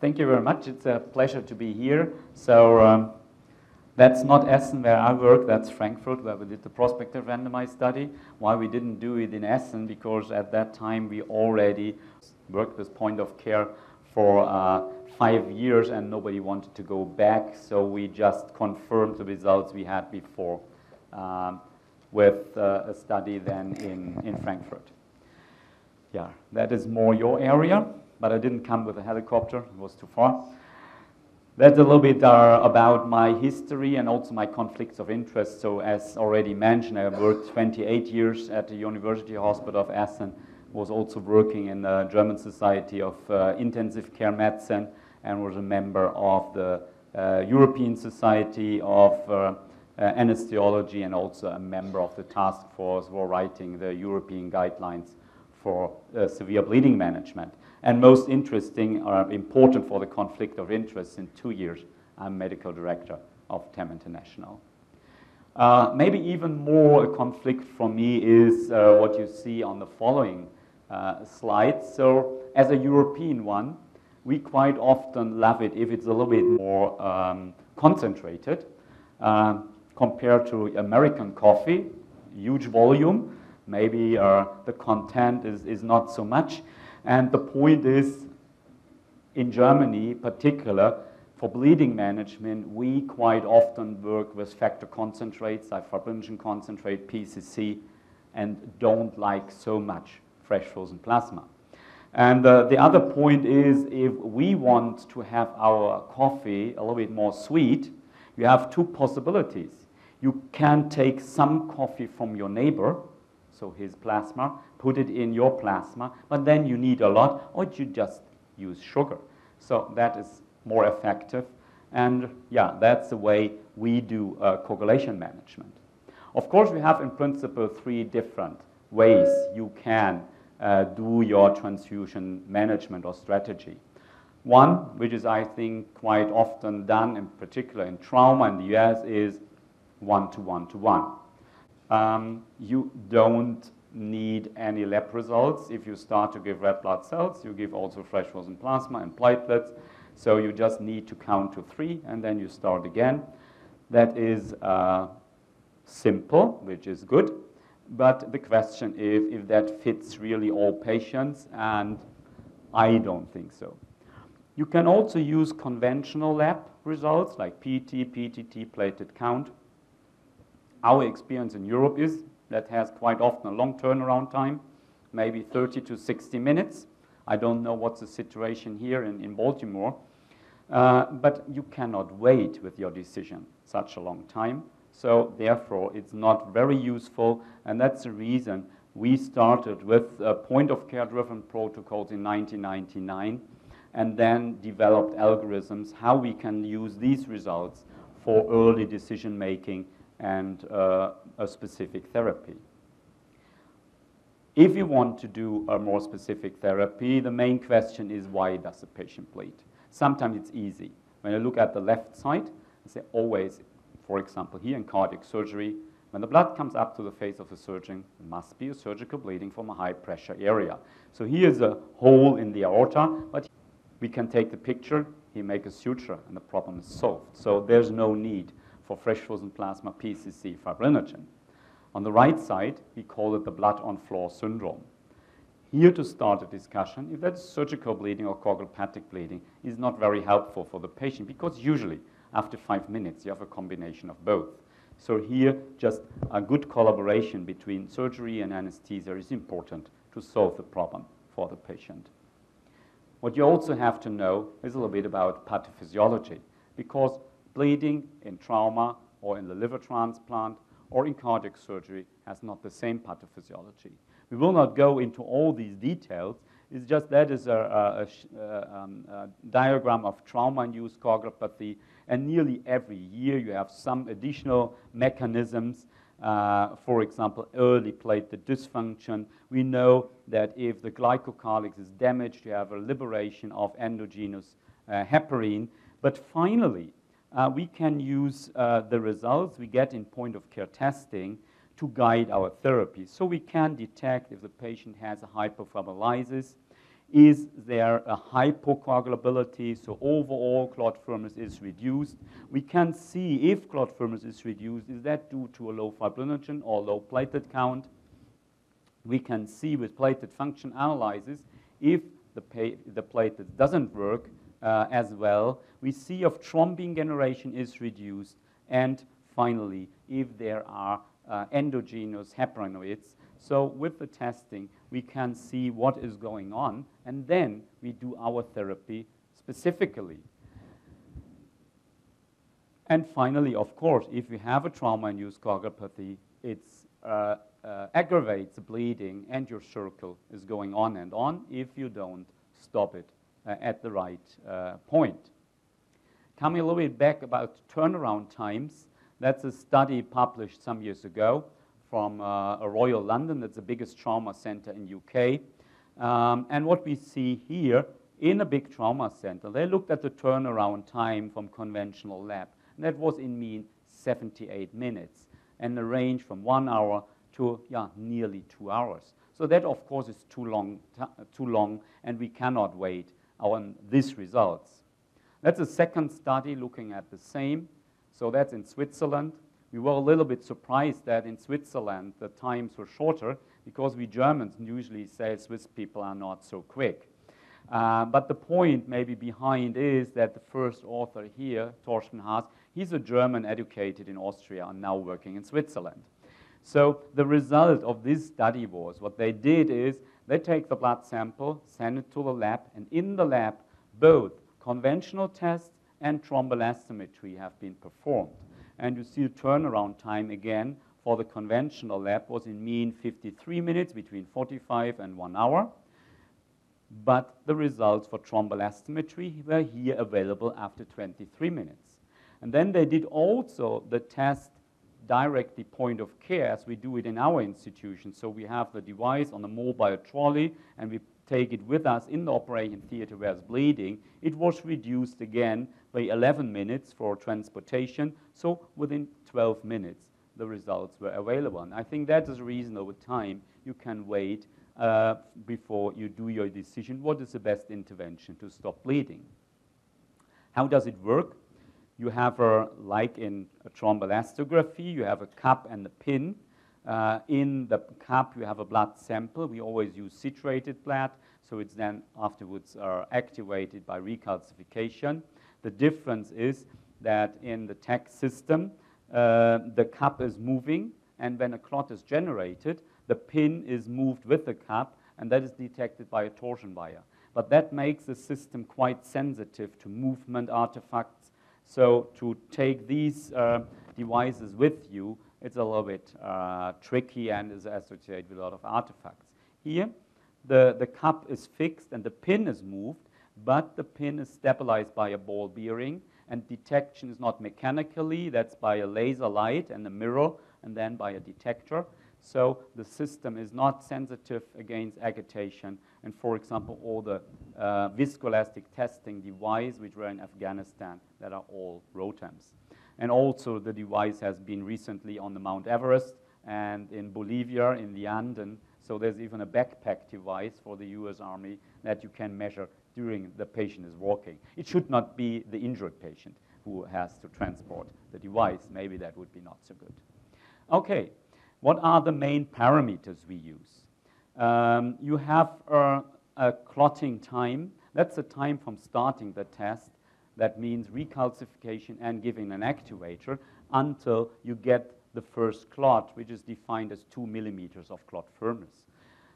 Thank you very much. It's a pleasure to be here. So um, that's not Essen where I work, that's Frankfurt where we did the prospective randomized study. Why we didn't do it in Essen, because at that time we already worked with point of care for uh, five years and nobody wanted to go back, so we just confirmed the results we had before um, with uh, a study then in, in Frankfurt. Yeah, that is more your area but I didn't come with a helicopter, it was too far. That's a little bit uh, about my history and also my conflicts of interest. So as already mentioned, I worked 28 years at the University Hospital of Essen, was also working in the German Society of uh, Intensive Care Medicine and was a member of the uh, European Society of uh, uh, Anesthesiology and also a member of the task force for writing the European guidelines for uh, severe bleeding management. And most interesting or important for the conflict of interest in two years, I'm medical director of TEM International. Uh, maybe even more a conflict for me is uh, what you see on the following uh, slide. So as a European one, we quite often love it if it's a little bit more um, concentrated uh, compared to American coffee, huge volume. Maybe uh, the content is, is not so much. And the point is, in Germany, particular, for bleeding management, we quite often work with factor concentrates, like fibrinogen concentrate, PCC, and don't like so much fresh frozen plasma. And uh, the other point is if we want to have our coffee a little bit more sweet, you have two possibilities. You can take some coffee from your neighbor, so his plasma, put it in your plasma, but then you need a lot, or you just use sugar. So that is more effective. And yeah, that's the way we do uh, coagulation management. Of course, we have in principle three different ways you can uh, do your transfusion management or strategy. One, which is I think quite often done, in particular in trauma in the US, is one to one to one. Um, you don't need any lab results. If you start to give red blood cells, you give also fresh frozen plasma and platelets. So you just need to count to three and then you start again. That is uh, simple, which is good. But the question is if that fits really all patients, and I don't think so. You can also use conventional lab results like PT, PTT, platelet count. Our experience in Europe is that has quite often a long turnaround time, maybe 30 to 60 minutes. I don't know what's the situation here in, in Baltimore, uh, but you cannot wait with your decision such a long time. So therefore, it's not very useful, and that's the reason we started with uh, point-of-care driven protocols in 1999 and then developed algorithms how we can use these results for early decision making and uh, a specific therapy. If you want to do a more specific therapy, the main question is why does the patient bleed? Sometimes it's easy. When I look at the left side, I say always, for example, here in cardiac surgery, when the blood comes up to the face of the surgeon, there must be a surgical bleeding from a high pressure area. So here's a hole in the aorta, but we can take the picture, he make a suture, and the problem is solved. So there's no need for fresh frozen plasma PCC fibrinogen. On the right side, we call it the blood on floor syndrome. Here to start a discussion, if that's surgical bleeding or coagulopathic bleeding, is not very helpful for the patient because usually after five minutes you have a combination of both. So here, just a good collaboration between surgery and anesthesia is important to solve the problem for the patient. What you also have to know is a little bit about pathophysiology because bleeding in trauma or in the liver transplant or in cardiac surgery has not the same pathophysiology. We will not go into all these details. It's just that is a, a, a, um, a diagram of trauma-induced coagulopathy, and nearly every year you have some additional mechanisms. Uh, for example, early platelet dysfunction. We know that if the glycocalyx is damaged, you have a liberation of endogenous uh, heparin. But finally, uh, we can use uh, the results we get in point of care testing to guide our therapy. So we can detect if the patient has a hyperfibrinolysis, is there a hypocoagulability, so overall clot firmness is reduced. We can see if clot firmness is reduced, is that due to a low fibrinogen or low platelet count? We can see with platelet function analysis if the, the platelet doesn't work uh, as well. We see if thrombin generation is reduced, and finally, if there are uh, endogenous heparinoids. So with the testing, we can see what is going on, and then we do our therapy specifically. And finally, of course, if we have a trauma-induced coagulopathy, it uh, uh, aggravates bleeding, and your circle is going on and on if you don't stop it at the right uh, point. Coming a little bit back about turnaround times, that's a study published some years ago from uh, Royal London. That's the biggest trauma center in UK. Um, and what we see here in a big trauma center, they looked at the turnaround time from conventional lab. And that was in mean 78 minutes and the range from one hour to yeah, nearly two hours. So that, of course, is too long, too long, and we cannot wait on these results. That's a second study looking at the same. So that's in Switzerland. We were a little bit surprised that in Switzerland the times were shorter because we Germans usually say Swiss people are not so quick. Uh, but the point maybe behind is that the first author here, Torsten Haas, he's a German educated in Austria and now working in Switzerland. So the result of this study was what they did is they take the blood sample, send it to the lab, and in the lab, both conventional tests and thromboelastometry have been performed. And you see the turnaround time again for the conventional lab was in mean 53 minutes, between 45 and one hour. But the results for thromboelastometry were here available after 23 minutes. And then they did also the test directly point of care as we do it in our institution. So we have the device on a mobile trolley and we take it with us in the operating theater where it's bleeding. It was reduced again by 11 minutes for transportation. So within 12 minutes, the results were available. And I think that is a reason over time you can wait uh, before you do your decision. What is the best intervention to stop bleeding? How does it work? You have, a, like in a thromboelastography, you have a cup and a pin. Uh, in the cup, you have a blood sample. We always use citrated blood, so it's then afterwards uh, activated by recalcification. The difference is that in the TEG system, uh, the cup is moving, and when a clot is generated, the pin is moved with the cup, and that is detected by a torsion wire. But that makes the system quite sensitive to movement artifacts. So to take these uh, devices with you, it's a little bit uh, tricky and is associated with a lot of artifacts. Here, the, the cup is fixed and the pin is moved, but the pin is stabilized by a ball bearing, and detection is not mechanically, that's by a laser light and a mirror, and then by a detector. So the system is not sensitive against agitation. And for example, all the uh, viscoelastic testing devices which were in Afghanistan that are all ROTEMs. And also the device has been recently on the Mount Everest and in Bolivia in the Andes. So there's even a backpack device for the US Army that you can measure during the patient is walking. It should not be the injured patient who has to transport the device. Maybe that would be not so good. Okay, what are the main parameters we use? Um, you have a, a clotting time. That's the time from starting the test. That means recalcification and giving an actuator until you get the first clot, which is defined as two millimeters of clot firmness.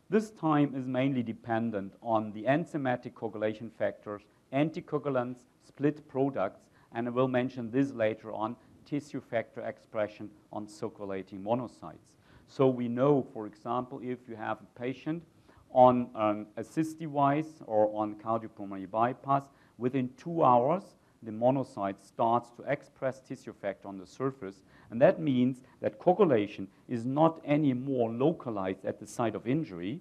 This time is mainly dependent on the enzymatic coagulation factors, anticoagulants, split products, and I will mention this later on, tissue factor expression on circulating monocytes. So we know, for example, if you have a patient on an assist device or on cardiopulmonary bypass, within two hours, the monocyte starts to express tissue factor on the surface and that means that coagulation is not anymore localized at the site of injury.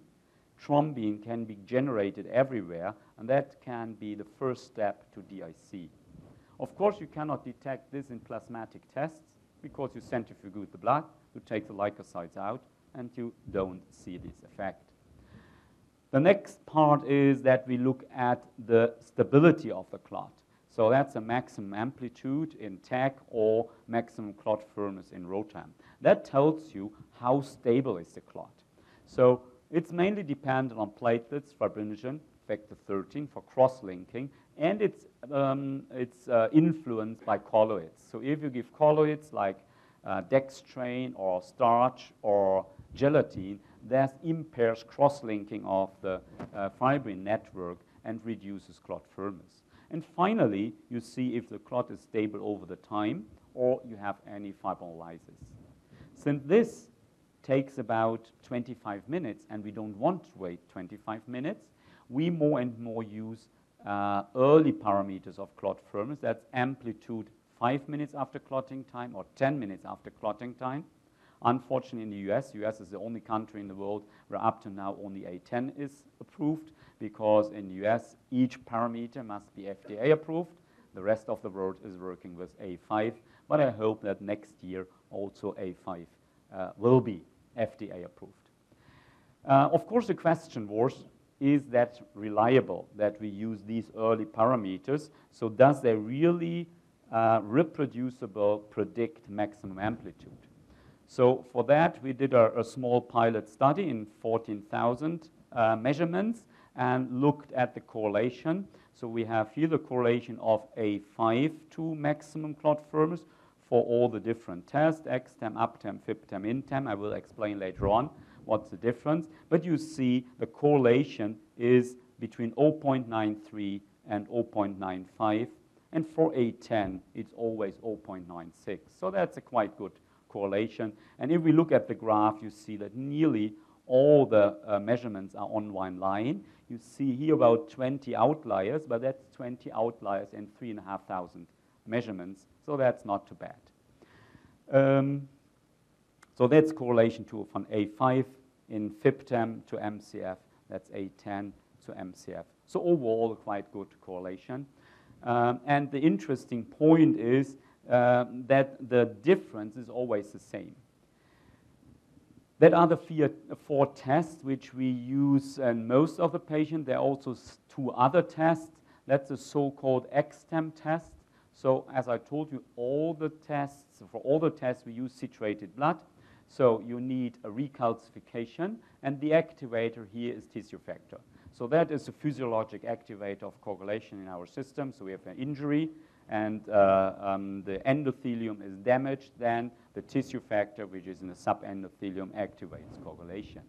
Thrombin can be generated everywhere, and that can be the first step to DIC. Of course, you cannot detect this in plasmatic tests because you centrifuge the blood, you take the leukocytes out, and you don't see this effect. The next part is that we look at the stability of the clot. So that's a maximum amplitude in TEG or maximum clot firmness in ROTEM. That tells you how stable is the clot. So it's mainly dependent on platelets, fibrinogen, factor 13 for cross-linking, and it's, um, it's uh, influenced by colloids. So if you give colloids like uh, dextrane or starch or gelatin, that impairs cross-linking of the uh, fibrin network and reduces clot firmness. And finally, you see if the clot is stable over the time or you have any fibrinolysis. Since this takes about 25 minutes and we don't want to wait 25 minutes, we more and more use uh, early parameters of clot firmness. That's amplitude 5 minutes after clotting time or 10 minutes after clotting time. Unfortunately, in the US, US is the only country in the world where up to now only A10 is approved because in the US, each parameter must be FDA approved. The rest of the world is working with A5, but I hope that next year also A5 uh, will be FDA approved. Uh, of course, the question was, is that reliable that we use these early parameters? So does they really uh, reproducible predict maximum amplitude? So for that, we did a, a small pilot study in 14,000 uh, measurements and looked at the correlation. So we have here the correlation of A5 to maximum clot firmness for all the different tests, EXTEM, APTEM, FIBTEM, INTEM. I will explain later on what's the difference. But you see the correlation is between 0.93 and 0.95. And for A10, it's always 0.96. So that's a quite good correlation. And if we look at the graph, you see that nearly all the uh, measurements are on one line. You see here about 20 outliers, but that's 20 outliers and 3,500 measurements, so that's not too bad. Um, so that's correlation to from A5 in FIBTEM to MCF, that's A10 to MCF. So overall, quite good correlation. Um, and the interesting point is uh, that the difference is always the same. That are the four tests which we use in most of the patients. There are also two other tests. That's the so-called EXTEM test. So as I told you, all the tests, for all the tests, we use citrated blood. So you need a recalcification, and the activator here is tissue factor. So that is a physiologic activator of coagulation in our system. So we have an injury, and uh, um, the endothelium is damaged, then the tissue factor, which is in the subendothelium, activates coagulation.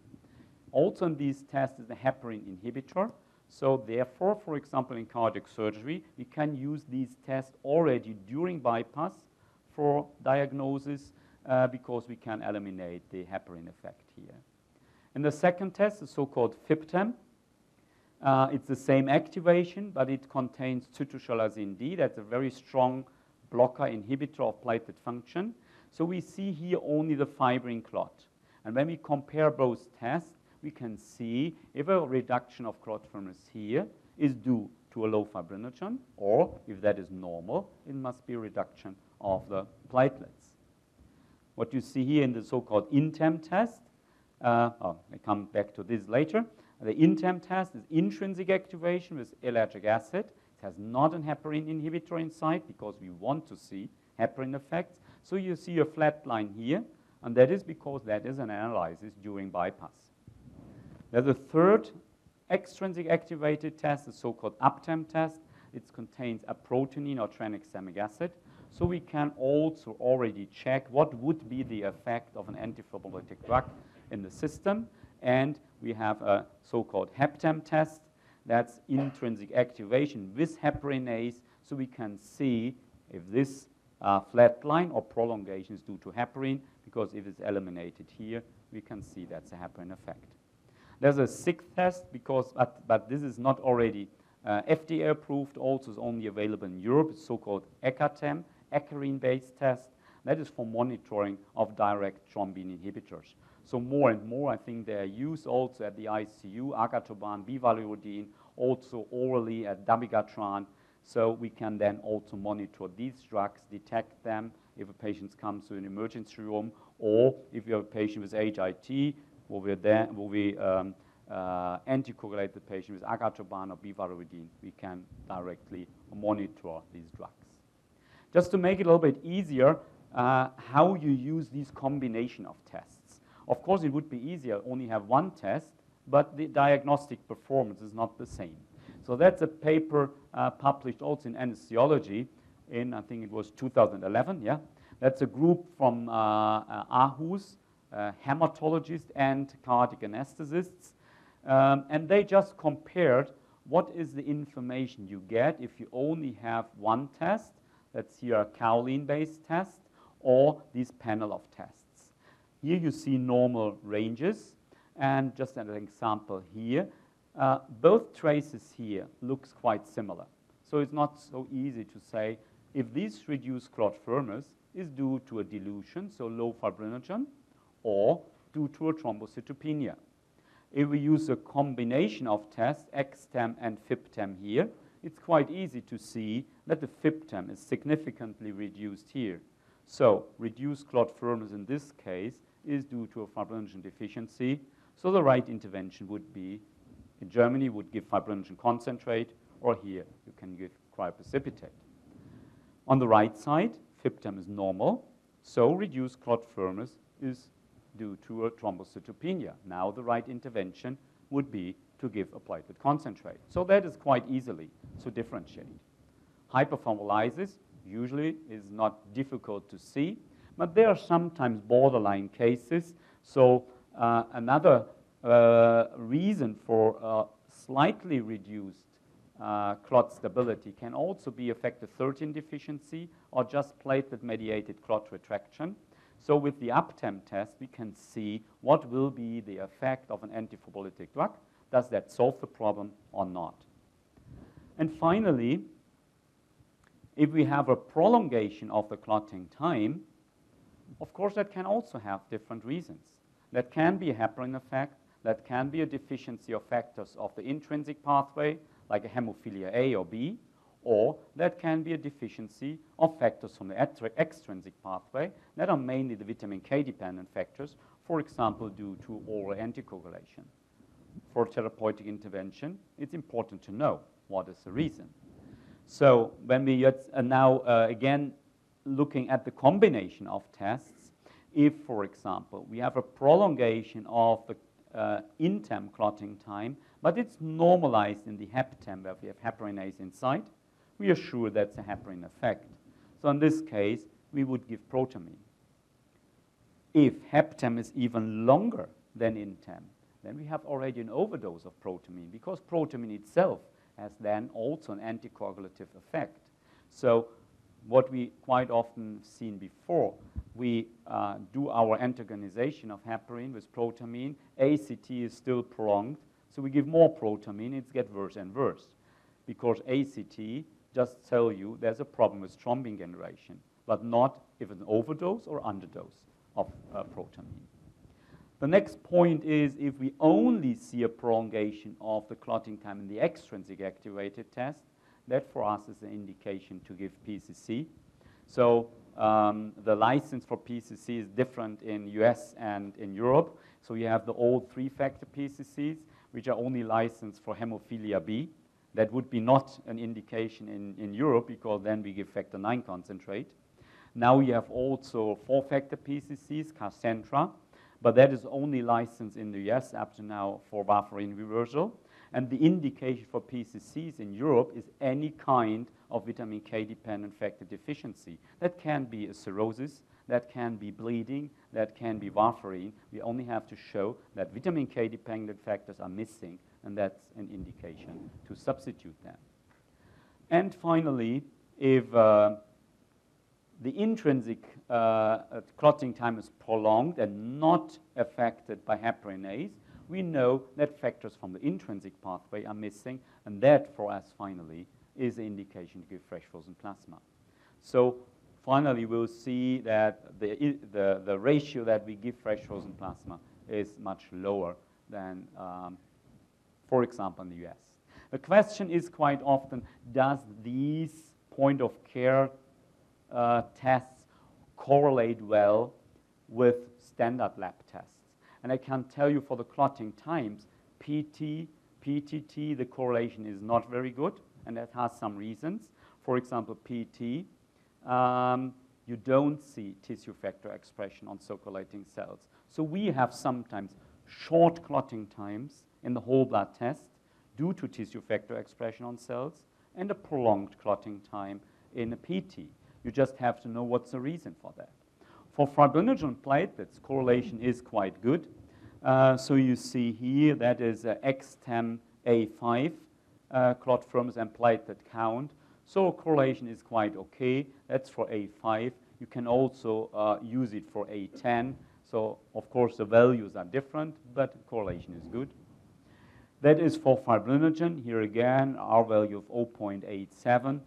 Also in these tests is the heparin inhibitor. So therefore, for example, in cardiac surgery, we can use these tests already during bypass for diagnosis uh, because we can eliminate the heparin effect here. And the second test, the so-called FIBTEM, uh, it's the same activation, but it contains cytochalasin D. That's a very strong blocker inhibitor of platelet function. So we see here only the fibrin clot. And when we compare both tests, we can see if a reduction of clot firmness here is due to a low fibrinogen, or if that is normal, it must be a reduction of the platelets. What you see here in the so-called INTEM test, uh, oh, I come back to this later. The INTEM test is intrinsic activation with ellagic acid. It has not an heparin inhibitor inside because we want to see heparin effects. So you see a flat line here, and that is because that is an analysis during bypass. There's a third extrinsic activated test, the so-called APTEM test. It contains aprotinin or tranexamic acid. So we can also already check what would be the effect of an antifibrolytic drug in the system. And we have a so-called HepTEM test. That's intrinsic activation with heparinase, so we can see if this uh, flat line or prolongation is due to heparin, because if it's eliminated here, we can see that's a heparin effect. There's a sixth test, because, but, but this is not already uh, FDA approved, also is only available in Europe. It's so-called ECATEM, ecarin-based test. That is for monitoring of direct thrombin inhibitors. So more and more, I think they are used also at the ICU, argatroban, bivalirudin, also orally at dabigatran. So we can then also monitor these drugs, detect them if a patient comes to an emergency room, or if you have a patient with HIT, will we, then, will we um, uh, anticoagulated patient with argatroban or bivalirudin, we can directly monitor these drugs. Just to make it a little bit easier, uh, how you use these combination of tests. Of course, it would be easier only have one test, but the diagnostic performance is not the same. So that's a paper uh, published also in anesthesiology in, I think it was 2011, yeah? That's a group from uh, uh, Aarhus, uh, hematologists and cardiac anesthetists, um, and they just compared what is the information you get if you only have one test, that's here a kaolin-based test, or this panel of tests. Here you see normal ranges, and just an example here, uh, both traces here looks quite similar. So it's not so easy to say if this reduced clot firmness is due to a dilution, so low fibrinogen, or due to a thrombocytopenia. If we use a combination of tests, EXTEM and FIBTEM here, it's quite easy to see that the FIBTEM is significantly reduced here. So reduced clot firmness in this case is due to a fibrinogen deficiency. So the right intervention would be, in Germany, would give fibrinogen concentrate, or here you can give cryoprecipitate. On the right side, FIBTEM is normal, so reduced clot firmness is due to a thrombocytopenia. Now the right intervention would be to give a platelet concentrate. So that is quite easily to differentiate. Hyperthrombolysis usually is not difficult to see, but there are sometimes borderline cases. So uh, another uh, reason for uh, slightly reduced uh, clot stability can also be a factor 13 deficiency or just platelet-mediated clot retraction. So with the APTEM test, we can see what will be the effect of an antithrombolytic drug. Does that solve the problem or not? And finally, if we have a prolongation of the clotting time, of course, that can also have different reasons. That can be a heparin effect, that can be a deficiency of factors of the intrinsic pathway, like a hemophilia A or B, or that can be a deficiency of factors from the extrinsic pathway that are mainly the vitamin K dependent factors, for example, due to oral anticoagulation. For therapeutic intervention, it's important to know what is the reason. So when we are now uh, again looking at the combination of tests, if, for example, we have a prolongation of the uh, INTEM clotting time, but it's normalized in the HepTEM where we have heparinase inside, we are sure that's a heparin effect. So in this case, we would give protamine. If HepTEM is even longer than INTEM, then we have already an overdose of protamine because protamine itself has then also an anticoagulative effect. So what we quite often seen before, we uh, do our antagonization of heparin with protamine. ACT is still prolonged, so we give more protamine. It gets worse and worse because ACT just tell you there's a problem with thrombin generation, but not if an overdose or underdose of uh, protamine. The next point is if we only see a prolongation of the clotting time in the extrinsic activated test, that for us is an indication to give PCC. So um, the license for PCC is different in US and in Europe. So you have the old three-factor PCCs, which are only licensed for hemophilia B. That would be not an indication in, in Europe because then we give factor 9 concentrate. Now we have also four-factor PCCs, Kcentra, but that is only licensed in the US up to now for warfarin reversal. And the indication for PCCs in Europe is any kind of vitamin K dependent factor deficiency. That can be a cirrhosis, that can be bleeding, that can be warfarin. We only have to show that vitamin K dependent factors are missing, and that's an indication to substitute them. And finally, if uh, the intrinsic uh, clotting time is prolonged and not affected by heparinase, we know that factors from the intrinsic pathway are missing, and that for us finally is an indication to give fresh frozen plasma. So finally, we'll see that the, the, the ratio that we give fresh frozen plasma is much lower than, um, for example, in the US. The question is quite often, does these point of care uh, tests correlate well with standard lab tests? And I can tell you for the clotting times, PT, PTT, the correlation is not very good, and that has some reasons. For example, PT, um, you don't see tissue factor expression on circulating cells. So we have sometimes short clotting times in the whole blood test due to tissue factor expression on cells and a prolonged clotting time in a PT. You just have to know what's the reason for that. For fibrinogen platelets, correlation is quite good. Uh, so you see here that is uh, EXTEM A5 uh, clot firmness and platelet count. So correlation is quite okay. That's for A5. You can also uh, use it for A10. So of course the values are different, but correlation is good. That is for fibrinogen. Here again, R value of 0.87,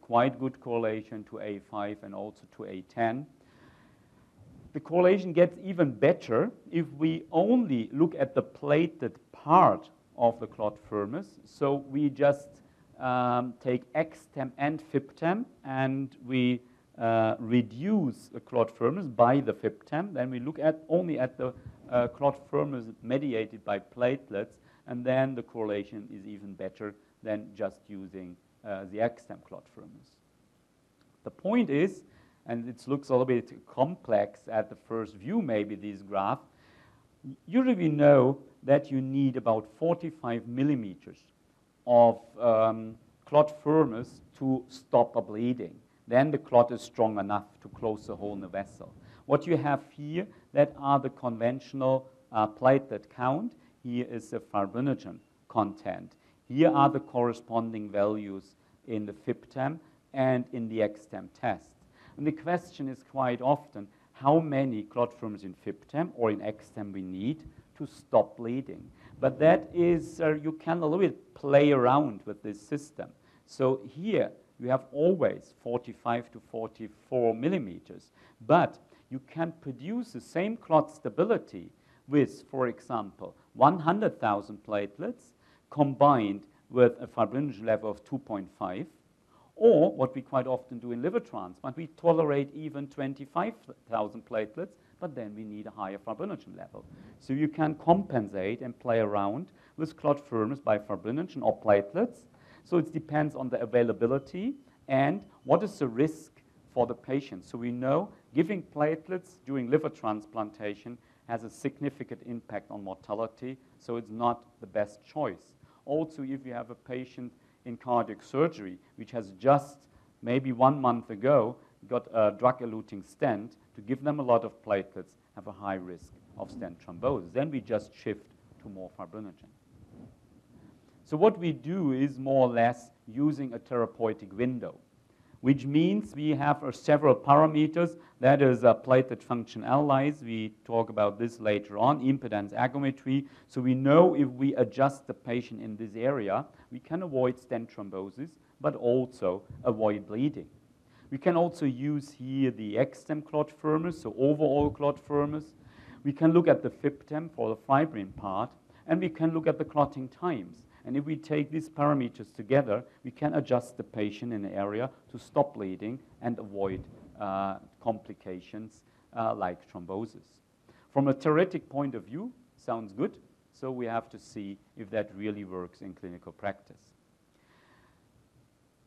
quite good correlation to A5 and also to A10. The correlation gets even better if we only look at the plated part of the clot firmness. So we just um, take EXTEM and FIBTEM and we uh, reduce the clot firmness by the FIBTEM. Then we look at only at the uh, clot firmness mediated by platelets, and then the correlation is even better than just using uh, the EXTEM clot firmness. The point is, and it looks a little bit complex at the first view, maybe this graph, usually we know that you need about 45 millimeters of um, clot firmness to stop a bleeding. Then the clot is strong enough to close the hole in the vessel. What you have here, that are the conventional uh, platelet count. Here is the fibrinogen content. Here are the corresponding values in the FIBTEM and in the EXTEM test. And the question is quite often, how many clot firms in FIBTEM or in EXTEM we need to stop bleeding. But that is, uh, you can a little bit play around with this system. So here, you have always 45 to 44 millimeters. But you can produce the same clot stability with, for example, 100,000 platelets combined with a fibrinogen level of 2.5, or what we quite often do in liver transplant, we tolerate even 25,000 platelets, but then we need a higher fibrinogen level. So you can compensate and play around with clot firmness by fibrinogen or platelets, so it depends on the availability and what is the risk for the patient. So we know giving platelets during liver transplantation has a significant impact on mortality, so it's not the best choice. Also, if you have a patient in cardiac surgery, which has just maybe one month ago got a drug-eluting stent, to give them a lot of platelets have a high risk of stent thrombosis. Then we just shift to more fibrinogen. So what we do is more or less using a therapeutic window, which means we have uh, several parameters. That is a platelet function analyze. We talk about this later on, impedance aggregometry. So we know if we adjust the patient in this area, we can avoid stent thrombosis, but also avoid bleeding. We can also use here the EXTEM clot firmness, so overall clot firmness. We can look at the FIBTEM for the fibrin part, and we can look at the clotting times. And if we take these parameters together, we can adjust the patient in an area to stop bleeding and avoid uh, complications uh, like thrombosis. From a theoretic point of view, sounds good. So we have to see if that really works in clinical practice.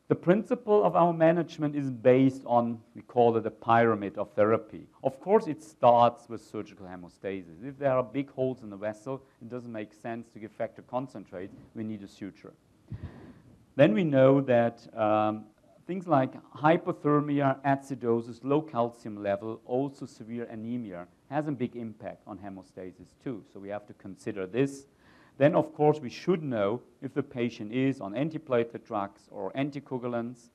The principle of our management is based on, we call it a pyramid of therapy. Of course, it starts with surgical hemostasis. If there are big holes in the vessel, it doesn't make sense to give factor concentrate. We need a suture. Then we know that um, things like hypothermia, acidosis, low calcium level, also severe anemia has a big impact on hemostasis too. So we have to consider this. Then, of course, we should know if the patient is on antiplatelet drugs or anticoagulants.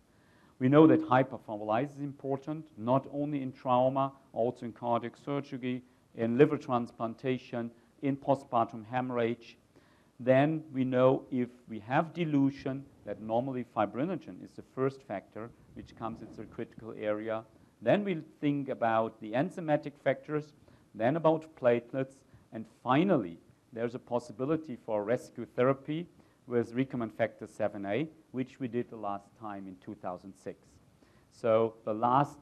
We know that hyperthrombolysis is important, not only in trauma, also in cardiac surgery, in liver transplantation, in postpartum hemorrhage. Then we know if we have dilution, that normally fibrinogen is the first factor which comes into the critical area. Then we think about the enzymatic factors, then about platelets, and finally, there's a possibility for rescue therapy with recombinant factor 7A, which we did the last time in 2006. So the last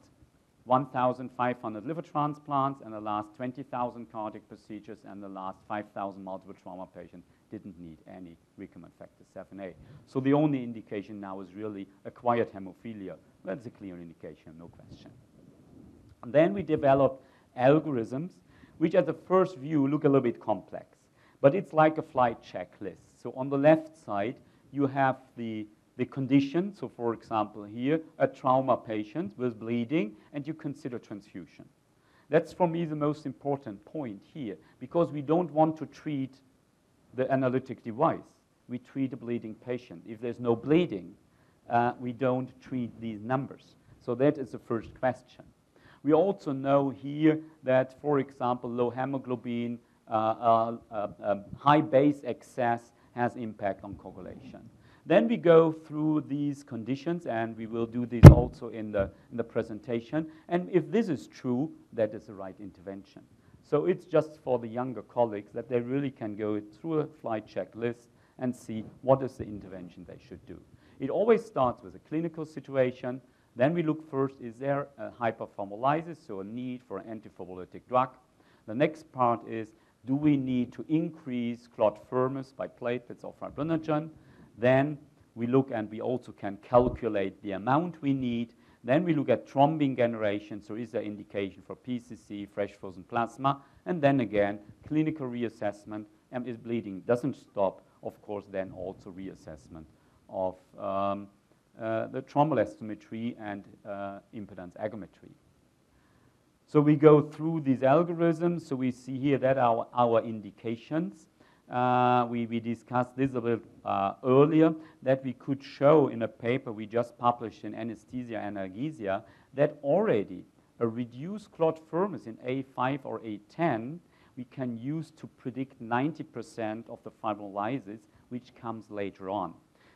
1,500 liver transplants and the last 20,000 cardiac procedures and the last 5,000 multiple trauma patients didn't need any recombinant factor 7A. So the only indication now is really acquired hemophilia. That's a clear indication, no question. And then we developed algorithms, which at the first view look a little bit complex. But it's like a flight checklist. So on the left side, you have the, the condition. So for example, here, a trauma patient with bleeding, and you consider transfusion. That's for me the most important point here, because we don't want to treat the analytic device. We treat a bleeding patient. If there's no bleeding, uh, we don't treat these numbers. So that is the first question. We also know here that, for example, low hemoglobin Uh, uh, uh, high base excess has impact on coagulation. Then we go through these conditions, and we will do this also in the, in the presentation. And if this is true, that is the right intervention. So it's just for the younger colleagues that they really can go through a flight checklist and see what is the intervention they should do. It always starts with a clinical situation. Then we look first, is there a hyperthrombolysis, so a need for an antithrombolytic drug? The next part is, do we need to increase clot firmness by platelets or fibrinogen? Then we look and we also can calculate the amount we need. Then we look at thrombin generation, so is there indication for PCC, fresh frozen plasma? And then again, clinical reassessment, and is bleeding doesn't stop, of course, then also reassessment of um, uh, the thrombal and uh, impedance aggregometry. So we go through these algorithms. So we see here that our, our indications. Uh, we, we discussed this a bit uh, earlier, that we could show in a paper we just published in Anesthesia Analgesia that already a reduced clot firmness in A5 or A10 we can use to predict 90% of the fibrolysis, which comes later on.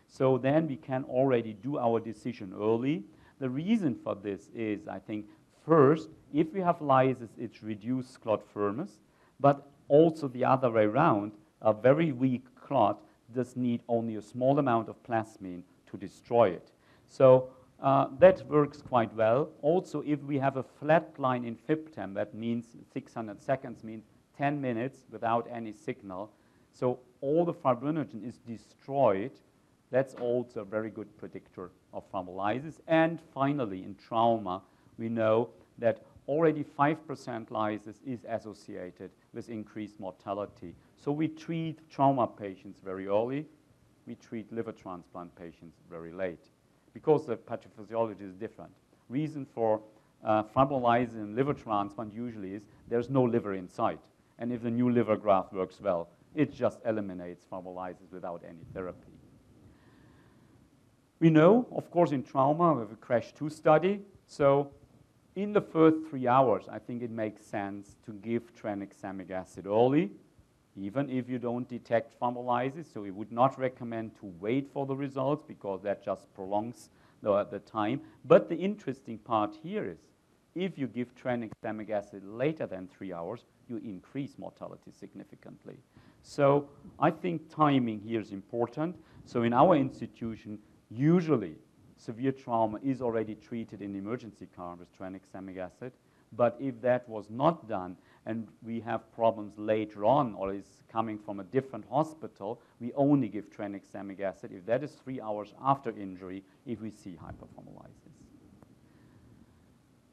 So then we can already do our decision early. The reason for this is, I think, First, if we have lysis, it's reduced clot firmness, but also the other way around, a very weak clot does need only a small amount of plasmin to destroy it. So uh, that works quite well. Also, if we have a flat line in FibTem, that means 600 seconds means 10 minutes without any signal. So all the fibrinogen is destroyed. That's also a very good predictor of thrombolysis. And finally, in trauma, we know that already 5% lysis is associated with increased mortality. So we treat trauma patients very early. We treat liver transplant patients very late because the pathophysiology is different. Reason for uh, fibrolysis in liver transplant usually is there's no liver inside. And if the new liver graft works well, it just eliminates fibrolysis without any therapy. We know, of course, in trauma, we have a CRASH 2 study. So in the first three hours, I think it makes sense to give tranexamic acid early, even if you don't detect thrombolysis. So we would not recommend to wait for the results because that just prolongs the, the time. But the interesting part here is if you give tranexamic acid later than three hours, you increase mortality significantly. So I think timing here is important. So in our institution, usually severe trauma is already treated in the emergency car with tranexamic acid. But if that was not done and we have problems later on or is coming from a different hospital, we only give tranexamic acid if that is three hours after injury if we see hyperthrombolysis.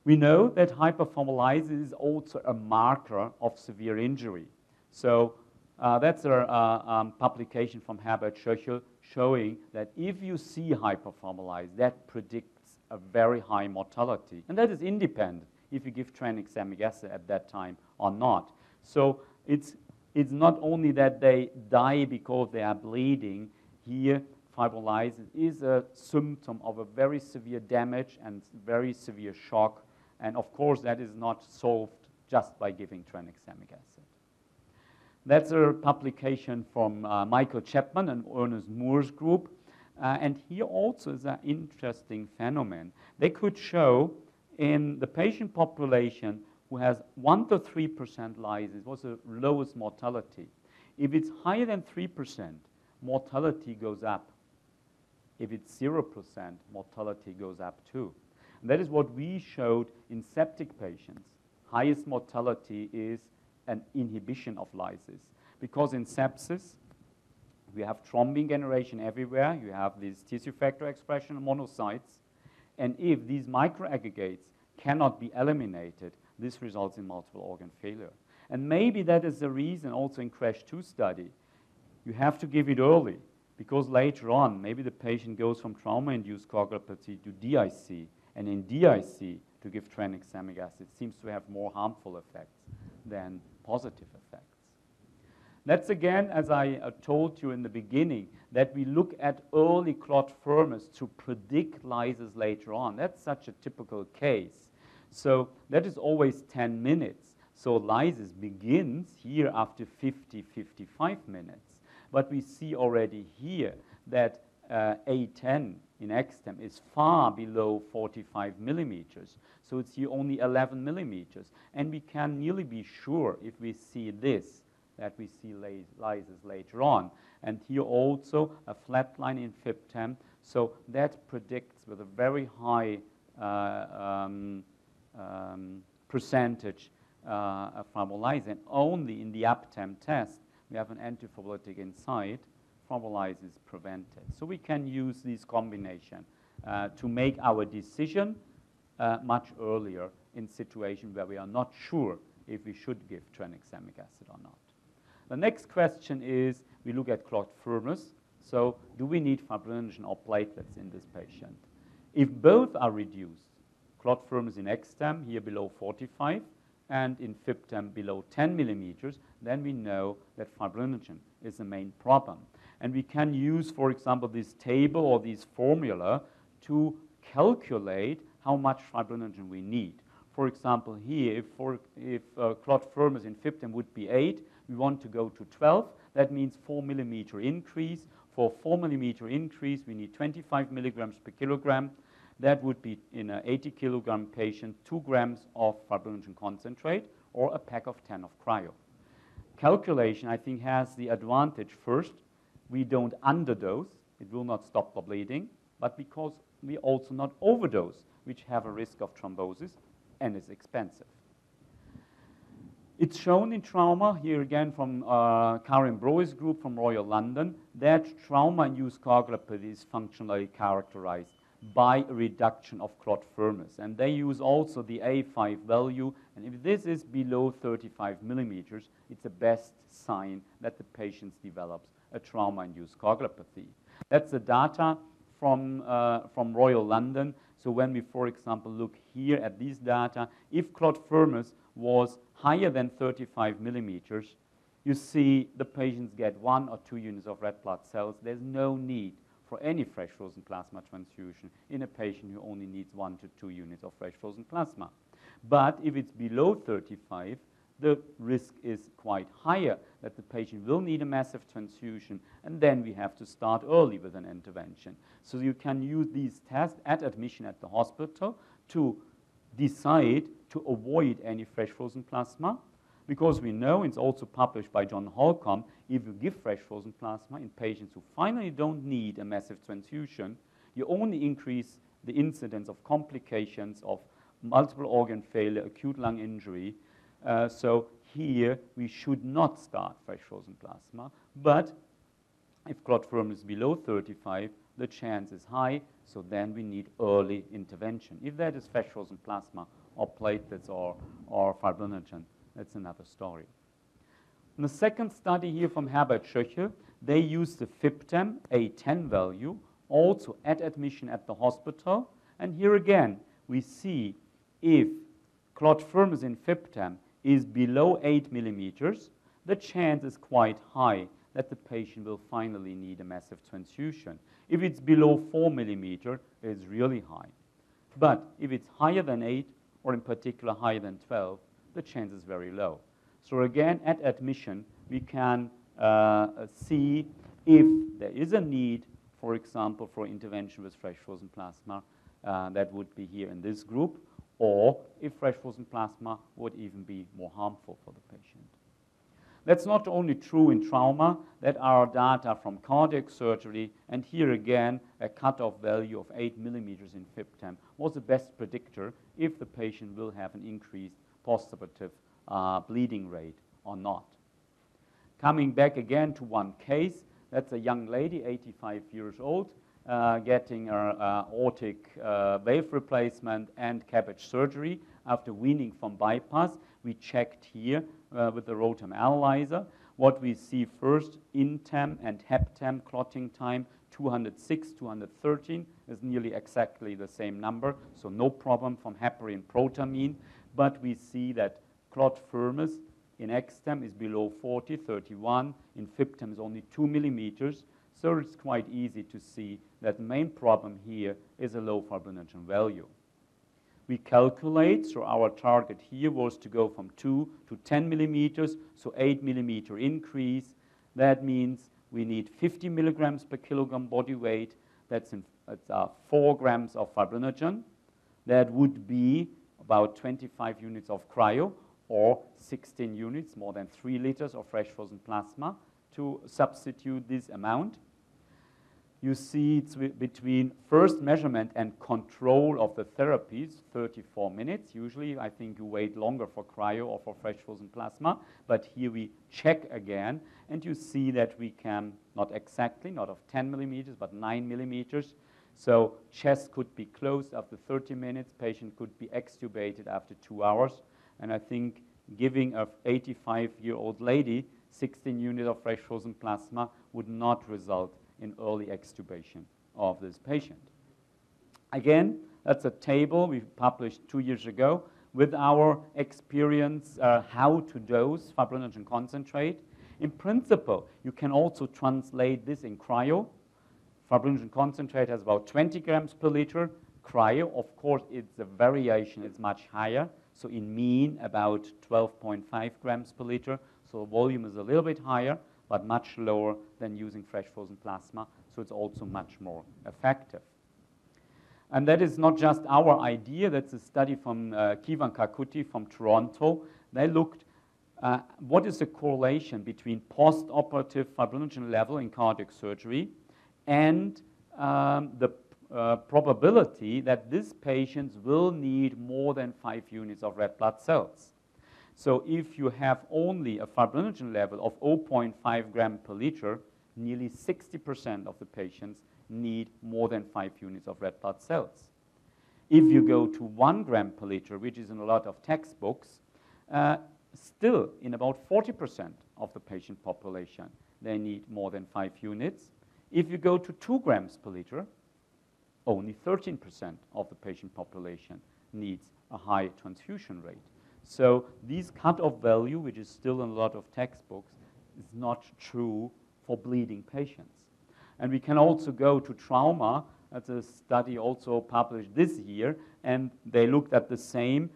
We know that hyperthrombolysis is also a marker of severe injury. So uh, that's a uh, um, publication from Herbert Schöchl showing that if you see hyperthrombolysis, that predicts a very high mortality. And that is independent if you give tranexamic acid at that time or not. So it's, it's not only that they die because they are bleeding. Here, fibrolysis is a symptom of a very severe damage and very severe shock. And of course, that is not solved just by giving tranexamic acid. That's a publication from uh, Michael Chapman and Ernest Moore's group. Uh, and here also is an interesting phenomenon. They could show in the patient population who has 1 to 3% lysis, what's the lowest mortality. If it's higher than 3%, mortality goes up. If it's 0%, mortality goes up too. And that is what we showed in septic patients. Highest mortality is an inhibition of lysis. Because in sepsis, We have thrombin generation everywhere. You have this tissue factor expression monocytes. And if these microaggregates cannot be eliminated, this results in multiple organ failure. And maybe that is the reason also in CRASH 2 study, you have to give it early because later on, maybe the patient goes from trauma-induced coagulopathy to DIC, and in DIC, to give tranexamic acid seems to have more harmful effects than positive effects. That's again, as I uh, told you in the beginning, that we look at early clot firmness to predict lysis later on. That's such a typical case. So that is always 10 minutes. So lysis begins here after 50, 55 minutes. But we see already here that uh, A10 in EXTEM is far below 45 millimeters. So it's only 11 millimeters. And we can nearly be sure if we see this, that we see lysis later on. And here also a flat line in FIBTEM. So that predicts with a very high uh, um, um, percentage uh, of thrombolysis. Only in the APTEM test, we have an antithrombolytic inside, is prevented. So we can use this combination uh, to make our decision uh, much earlier in situation where we are not sure if we should give tranexamic acid or not. The next question is, we look at clot firmness. So do we need fibrinogen or platelets in this patient? If both are reduced, clot firmness in EXTEM, here below 45, and in FIBTEM below 10 millimeters, then we know that fibrinogen is the main problem. And we can use, for example, this table or this formula to calculate how much fibrinogen we need. For example, here, if, for, if uh, clot firmness in FIBTEM would be 8, we want to go to 12. That means 4 millimeter increase. For 4 millimeter increase, we need 25 milligrams per kilogram. That would be in an 80 kilogram patient, 2 grams of fibrinogen concentrate or a pack of 10 of cryo. Calculation, I think, has the advantage first, we don't underdose, it will not stop the bleeding, but because we also not overdose, which have a risk of thrombosis and is expensive. It's shown in trauma, here again from uh, Karim Brohi's group from Royal London, that trauma-induced coagulopathy is functionally characterized by a reduction of clot firmness. And they use also the A5 value. And if this is below 35 millimeters, it's the best sign that the patient develops a trauma-induced coagulopathy. That's the data from, uh, from Royal London. So when we, for example, look here at these data, if clot firmness was higher than 35 millimeters, you see the patients get one or two units of red blood cells. There's no need for any fresh frozen plasma transfusion in a patient who only needs one to two units of fresh frozen plasma. But if it's below 35, the risk is quite higher that the patient will need a massive transfusion, and then we have to start early with an intervention. So you can use these tests at admission at the hospital to decide to avoid any fresh frozen plasma because we know, it's also published by John Holcomb, if you give fresh frozen plasma in patients who finally don't need a massive transfusion, you only increase the incidence of complications of multiple organ failure, acute lung injury. Uh, so here we should not start fresh frozen plasma, but if clot firmness is below 35, the chance is high, so then we need early intervention. If that is fresh frozen plasma or platelets or, or fibrinogen, that's another story. In the second study here from Herbert Schöchl, they used the FIBTEM A10 value also at admission at the hospital. And here again, we see if clot firmness in FIBTEM is below 8 millimeters, the chance is quite high that the patient will finally need a massive transfusion. If it's below 4 millimeter, it's really high. But if it's higher than 8, or in particular higher than 12, the chance is very low. So again, at admission, we can uh, see if there is a need, for example, for intervention with fresh frozen plasma, uh, that would be here in this group, or if fresh frozen plasma would even be more harmful for the patient. That's not only true in trauma, that are data from cardiac surgery, and here again, a cutoff value of 8 millimeters in FIBTEM was the best predictor if the patient will have an increased postoperative uh, bleeding rate or not. Coming back again to one case, That's a young lady, 85 years old, uh, getting uh, aortic valve replacement and CABG surgery after weaning from bypass. We checked here uh, with the ROTEM analyzer. What we see first, INTEM and HEPTEM clotting time, 206, 213 is nearly exactly the same number, so no problem from heparin protamine. But we see that clot firmness in EXTEM is below 40, 31. In FIBTEM is only 2 millimeters. So it's quite easy to see that the main problem here is a low fibrinogen value. We calculate, so our target here was to go from 2 to 10 millimeters, so 8 millimeter increase. That means we need 50 milligrams per kilogram body weight. That's, in, that's uh, 4 grams of fibrinogen. That would be about 25 units of cryo or 16 units, more than 3 liters of fresh frozen plasma to substitute this amount. You see it's between first measurement and control of the therapies, 34 minutes. Usually, I think you wait longer for cryo or for fresh frozen plasma, but here we check again, and you see that we can, not exactly, not of 10 millimeters, but 9 millimeters. So chest could be closed after 30 minutes, patient could be extubated after two hours, and I think giving a 85-year-old lady 16 units of fresh frozen plasma would not result in early extubation of this patient. Again, that's a table we published two years ago with our experience uh, how to dose fibrinogen concentrate. In principle, you can also translate this in cryo. Fibrinogen concentrate has about 20 grams per liter. Cryo, of course, it's a variation, it's much higher. So in mean, about 12.5 grams per liter. So volume is a little bit higher, but much lower than using fresh frozen plasma. So it's also much more effective. And that is not just our idea. That's a study from uh, Keyvan Karkouti from Toronto. They looked uh, what is the correlation between post-operative fibrinogen level in cardiac surgery and um, the uh, probability that these patients will need more than five units of red blood cells. So if you have only a fibrinogen level of 0.5 gram per liter, nearly 60% of the patients need more than five units of red blood cells. If you go to one gram per liter, which is in a lot of textbooks, uh, still in about 40% of the patient population, they need more than five units. If you go to two grams per liter, only 13% of the patient population needs a high transfusion rate. So these cutoff value, which is still in a lot of textbooks, is not true for bleeding patients. And we can also go to trauma. That's a study also published this year, and they looked at the same.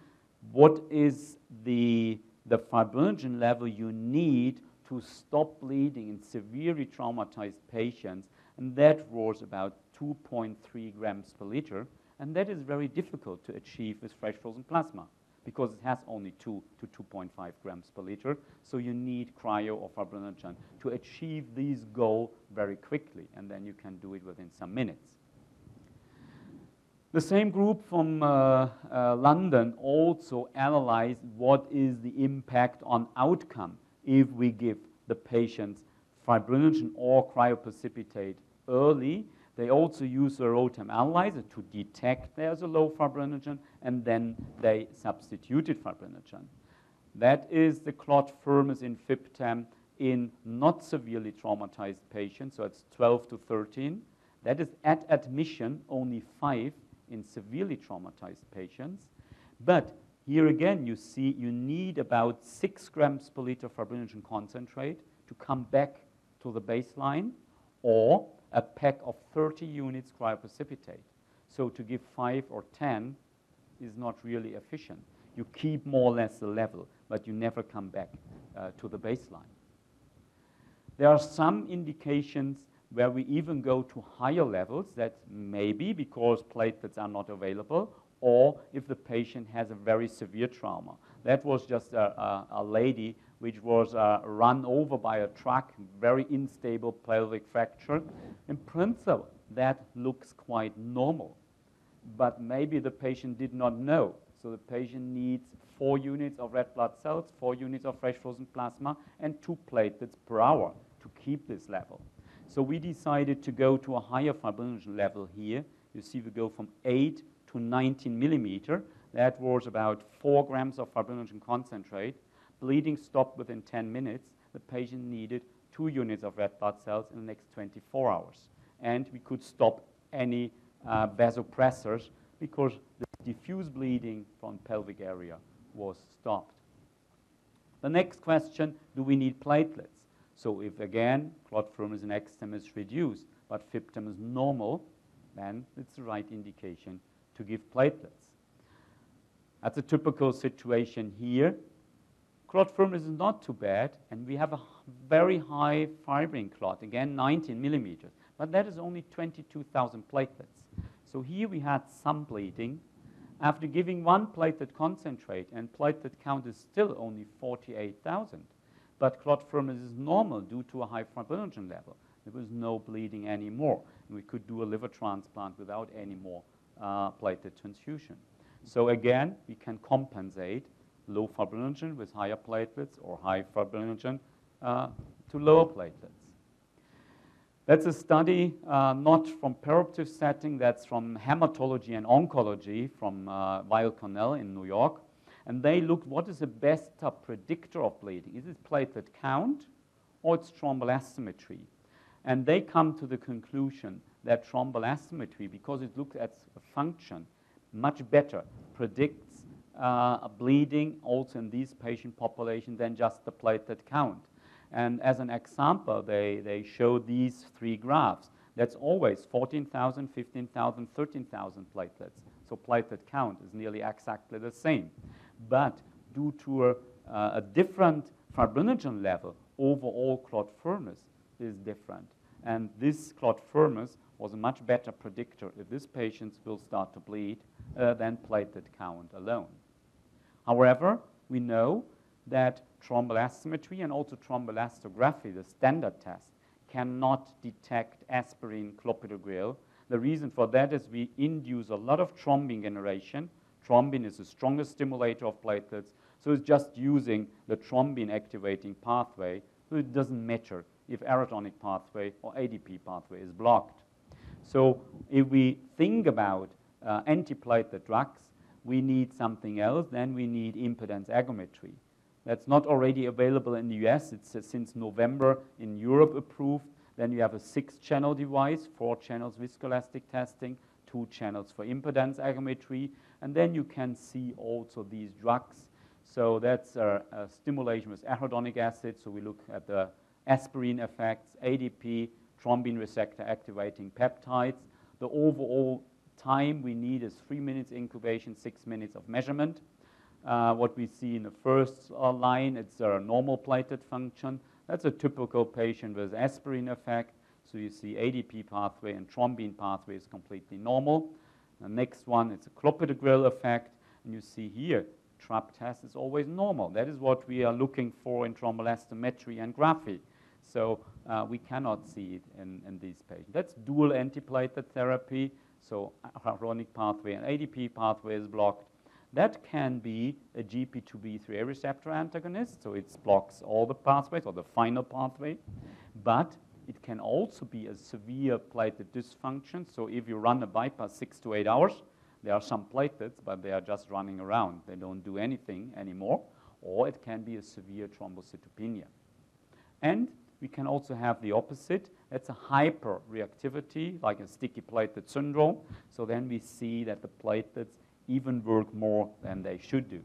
What is the, the fibrinogen level you need to stop bleeding in severely traumatized patients? And that was about 2.3 grams per liter, and that is very difficult to achieve with fresh frozen plasma because it has only 2 to 2.5 grams per liter. So you need cryo or fibrinogen to achieve this goal very quickly, and then you can do it within some minutes. The same group from uh, uh, London also analyzed what is the impact on outcome if we give the patients fibrinogen or cryoprecipitate early they also use the ROTEM analyzer to detect there's a low fibrinogen, and then they substituted fibrinogen. That is the clot firmness in FIBTEM in not severely traumatized patients, so it's 12 to 13. That is at admission only 5 in severely traumatized patients. But here again, you see you need about 6 grams per liter fibrinogen concentrate to come back to the baseline, or a pack of 30 units cryoprecipitate. So to give 5 or 10 is not really efficient. You keep more or less the level, but you never come back uh, to the baseline. There are some indications where we even go to higher levels that maybe because platelets are not available or if the patient has a very severe trauma. That was just a, a, a lady which was uh, run over by a truck, very unstable pelvic fracture. In principle, that looks quite normal, but maybe the patient did not know. So the patient needs four units of red blood cells, four units of fresh frozen plasma, and two platelets per hour to keep this level. So we decided to go to a higher fibrinogen level here. You see we go from 8 to 19 millimeter. That was about 4 grams of fibrinogen concentrate. Bleeding stopped within 10 minutes. The patient needed 2 units of red blood cells in the next 24 hours. And we could stop any uh, vasopressors because the diffuse bleeding from pelvic area was stopped. The next question, do we need platelets? So if again, clot firmness in extem is reduced, but FIBTEM is normal, then it's the right indication to give platelets. That's a typical situation here. Clot firmness is not too bad, and we have a very high fibrin clot, again 19 millimeters, but that is only 22,000 platelets. So here we had some bleeding. After giving one platelet concentrate, and platelet count is still only 48,000, but clot firmness is normal due to a high fibrinogen level. There was no bleeding anymore, and we could do a liver transplant without any more uh, platelet transfusion. So again, we can compensate low fibrinogen with higher platelets or high fibrinogen uh, to lower platelets. That's a study uh, not from perioperative setting, that's from hematology and oncology from uh, Weill Cornell in New York. And they looked what is the best predictor of bleeding? Is it platelet count or it's thrombelastiometry? And they come to the conclusion that thrombelastiometry, because it looks at function, much better predicts uh, bleeding also in these patient population than just the platelet count. And as an example, they, they show these three graphs. That's always 14,000, 15,000, 13,000 platelets. So platelet count is nearly exactly the same. But due to a, uh, a different fibrinogen level, overall clot firmness is different. And this clot firmness was a much better predictor if these patients will start to bleed uh, than platelet count alone. However, we know that thrombelastiometry and also thromboelastography, the standard test, cannot detect aspirin clopidogrel. The reason for that is we induce a lot of thrombin generation. Thrombin is the strongest stimulator of platelets, so it's just using the thrombin activating pathway, so it doesn't matter if arachidonic pathway or ADP pathway is blocked. So if we think about uh, antiplatelet drugs, we need something else, then we need impedance aggregometry. That's not already available in the US. It's uh, since November in Europe approved. Then you have a six-channel device, four channels viscoelastic testing, two channels for impedance aggregometry, and then you can see also these drugs. So that's a, a stimulation with arachidonic acid. So we look at the aspirin effects, ADP, thrombin receptor activating peptides. The overall time we need is three minutes incubation, six minutes of measurement. Uh, what we see in the first uh, line, it's a normal platelet function. That's a typical patient with aspirin effect. So you see ADP pathway and thrombin pathway is completely normal. The next one, it's a clopidogrel effect. And you see here, TRAP test is always normal. That is what we are looking for in thrombelastiometry and graphy. So uh, we cannot see it in, in these patients. That's dual antiplatelet therapy. So arachidonic pathway and ADP pathway is blocked. That can be a GP2B3A receptor antagonist, so it blocks all the pathways or the final pathway, but it can also be a severe platelet dysfunction. So if you run a bypass six to eight hours, there are some platelets, but they are just running around. They don't do anything anymore. Or it can be a severe thrombocytopenia. And we can also have the opposite. That's a hyperreactivity, like a sticky platelet syndrome. So then we see that the platelets even work more than they should do.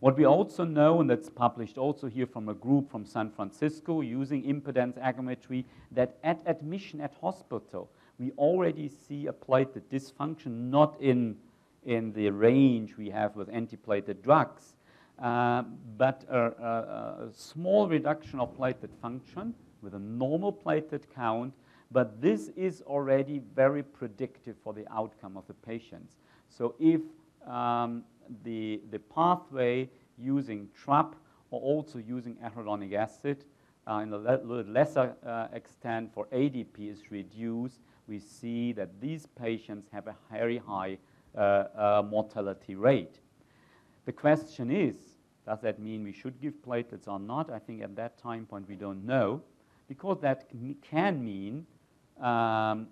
What we also know, and that's published also here from a group from San Francisco using impedance aggregometry, that at admission at hospital, we already see a platelet dysfunction, not in, in the range we have with antiplatelet drugs, uh, but a, a, a small reduction of platelet function with a normal platelet count but this is already very predictive for the outcome of the patients. So if um, the, the pathway using TRAP or also using arachidonic acid uh, in a le lesser uh, extent for ADP is reduced, we see that these patients have a very high uh, uh, mortality rate. The question is, does that mean we should give platelets or not? I think at that time point we don't know because that can mean um,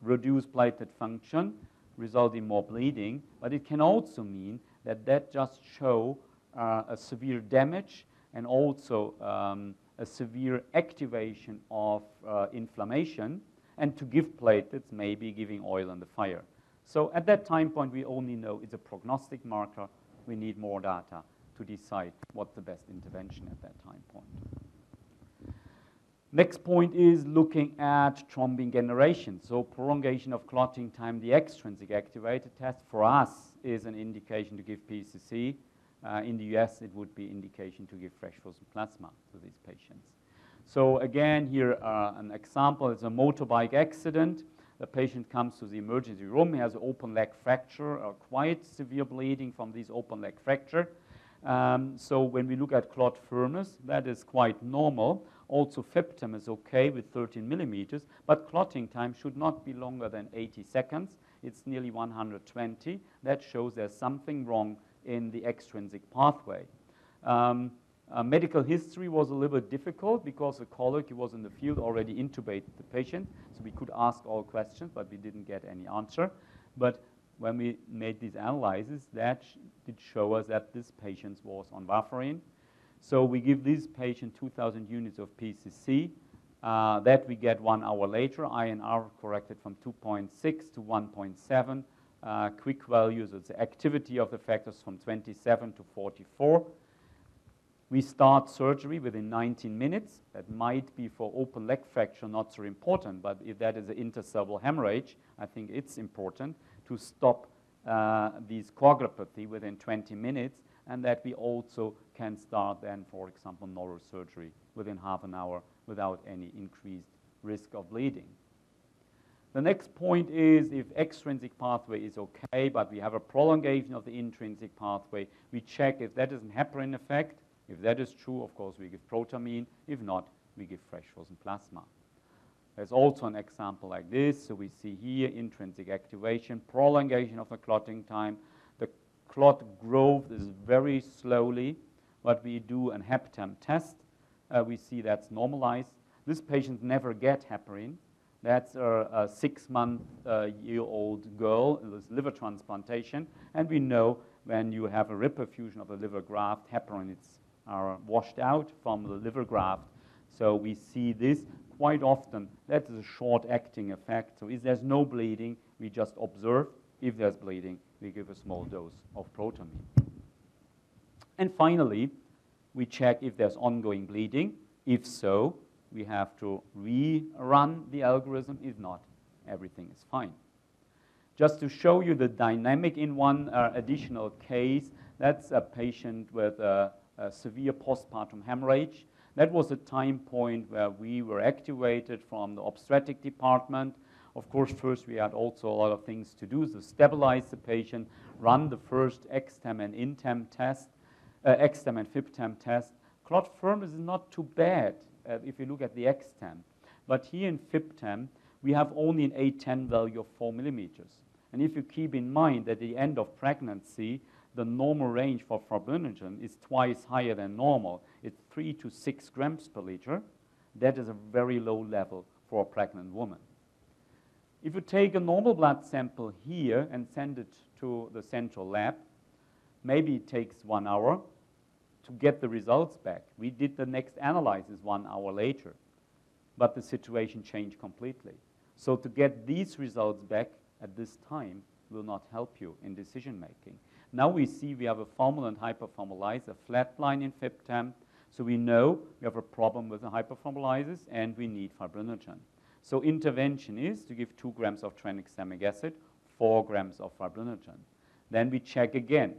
reduced platelet function, result in more bleeding, but it can also mean that that just show uh, a severe damage and also um, a severe activation of uh, inflammation and to give platelets, maybe giving oil on the fire. So at that time point, we only know it's a prognostic marker. We need more data to decide what's the best intervention at that time point. Next point is looking at thrombin generation. So prolongation of clotting time, the extrinsic activated test for us is an indication to give PCC. Uh, in the US, it would be indication to give fresh frozen plasma to these patients. So again, here uh, an example is a motorbike accident. The patient comes to the emergency room. He has an open leg fracture, or quite severe bleeding from this open leg fracture. Um, so when we look at clot firmness, that is quite normal. Also, FIBTEM is okay with 13 millimeters, but clotting time should not be longer than 80 seconds. It's nearly 120. That shows there's something wrong in the extrinsic pathway. Um, uh, medical history was a little bit difficult because a colleague who was in the field already intubated the patient, so we could ask all questions, but we didn't get any answer. But when we made these analyses, that did show us that this patient was on warfarin. So we give this patient 2,000 units of PCC. Uh, that we get one hour later. INR corrected from 2.6 to 1.7. Uh, quick values, it's the activity of the factors from 27 to 44. We start surgery within 19 minutes. That might be for open leg fracture not so important, but if that is an intercerebral hemorrhage, I think it's important to stop uh, these coagulopathy within 20 minutes, and that we also can start then, for example, neurosurgery within half an hour without any increased risk of bleeding. The next point is if extrinsic pathway is okay, but we have a prolongation of the intrinsic pathway, we check if that is an heparin effect. If that is true, of course, we give protamine. If not, we give fresh frozen plasma. There's also an example like this. So we see here intrinsic activation, prolongation of the clotting time. Clot growth is very slowly, but we do an HepTem test. Uh, we see that's normalized. This patient never get heparin. That's a, a six-month-year-old uh, girl with liver transplantation. And we know when you have a reperfusion of the liver graft, heparins are washed out from the liver graft. So we see this quite often. That is a short-acting effect. So if there's no bleeding, we just observe. If there's bleeding, we give a small dose of protamine. And finally, we check if there's ongoing bleeding. If so, we have to rerun the algorithm. If not, everything is fine. Just to show you the dynamic in one uh, additional case, that's a patient with a, a severe postpartum hemorrhage. That was a time point where we were activated from the obstetric department. Of course, first we had also a lot of things to do, so stabilize the patient, run the first EXTEM and INTEM test, uh, EXTEM and FIBTEM test. Clot firmness is not too bad uh, if you look at the EXTEM. But here in FIBTEM, we have only an A10 value of 4 millimeters. And if you keep in mind that at the end of pregnancy, the normal range for fibrinogen is twice higher than normal. It's 3 to 6 grams per liter. That is a very low level for a pregnant woman. If you take a normal blood sample here and send it to the central lab, maybe it takes one hour to get the results back. We did the next analysis one hour later, but the situation changed completely. So to get these results back at this time will not help you in decision making. Now we see we have a formalin hyperfibrinolysis, a flat line in FIBTEM, so we know we have a problem with the hyperfibrinolysis and we need fibrinogen. So intervention is to give 2 grams of tranexamic acid, 4 grams of fibrinogen. Then we check again.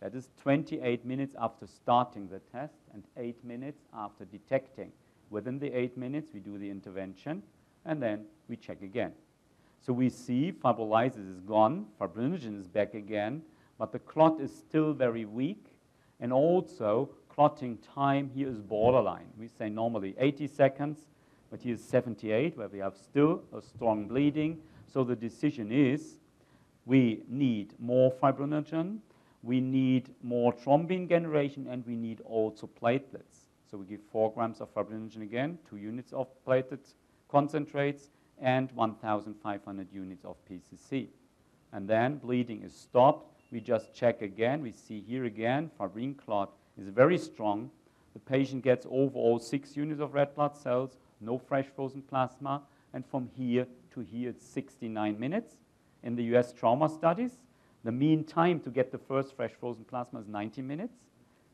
That is 28 minutes after starting the test and 8 minutes after detecting. Within the 8 minutes, we do the intervention, and then we check again. So we see fibrolysis is gone, fibrinogen is back again, but the clot is still very weak, and also clotting time here is borderline. We say normally 80 seconds, but is 78, where we have still a strong bleeding. So the decision is we need more fibrinogen, we need more thrombin generation, and we need also platelets. So we give 4 grams of fibrinogen again, 2 units of platelet concentrates, and 1,500 units of PCC. And then bleeding is stopped. We just check again. We see here again, fibrin clot is very strong. The patient gets overall 6 units of red blood cells, no fresh frozen plasma, and from here to here it's 69 minutes. In the US trauma studies, the mean time to get the first fresh frozen plasma is 90 minutes.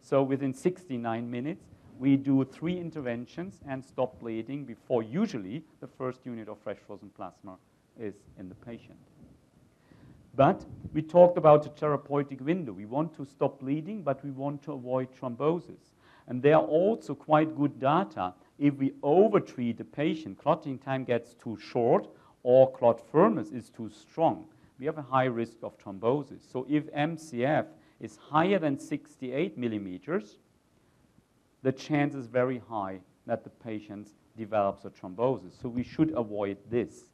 So within 69 minutes, we do three interventions and stop bleeding before usually the first unit of fresh frozen plasma is in the patient. But we talked about the therapeutic window. We want to stop bleeding, but we want to avoid thrombosis. And there are also quite good data. If we overtreat the patient, clotting time gets too short or clot firmness is too strong. We have a high risk of thrombosis. So if MCF is higher than 68 millimeters, the chance is very high that the patient develops a thrombosis. So we should avoid this.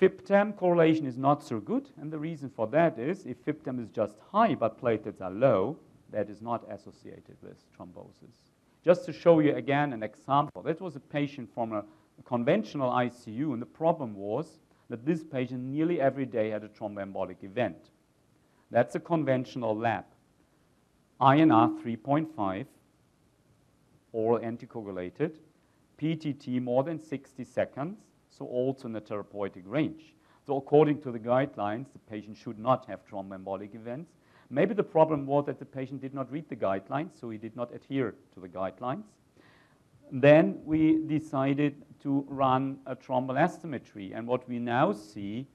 FIBTEM correlation is not so good, and the reason for that is if FIBTEM is just high but platelets are low, that is not associated with thrombosis. Just to show you again an example, that was a patient from a, conventional ICU, and the problem was that this patient nearly every day had a thromboembolic event. That's a conventional lab. INR 3.5, oral anticoagulated, PTT more than 60 seconds, so also in the therapeutic range. So according to the guidelines, the patient should not have thromboembolic events. Maybe the problem was that the patient did not read the guidelines, so he did not adhere to the guidelines. Then we decided to run a thromboelastometry, and what we now see,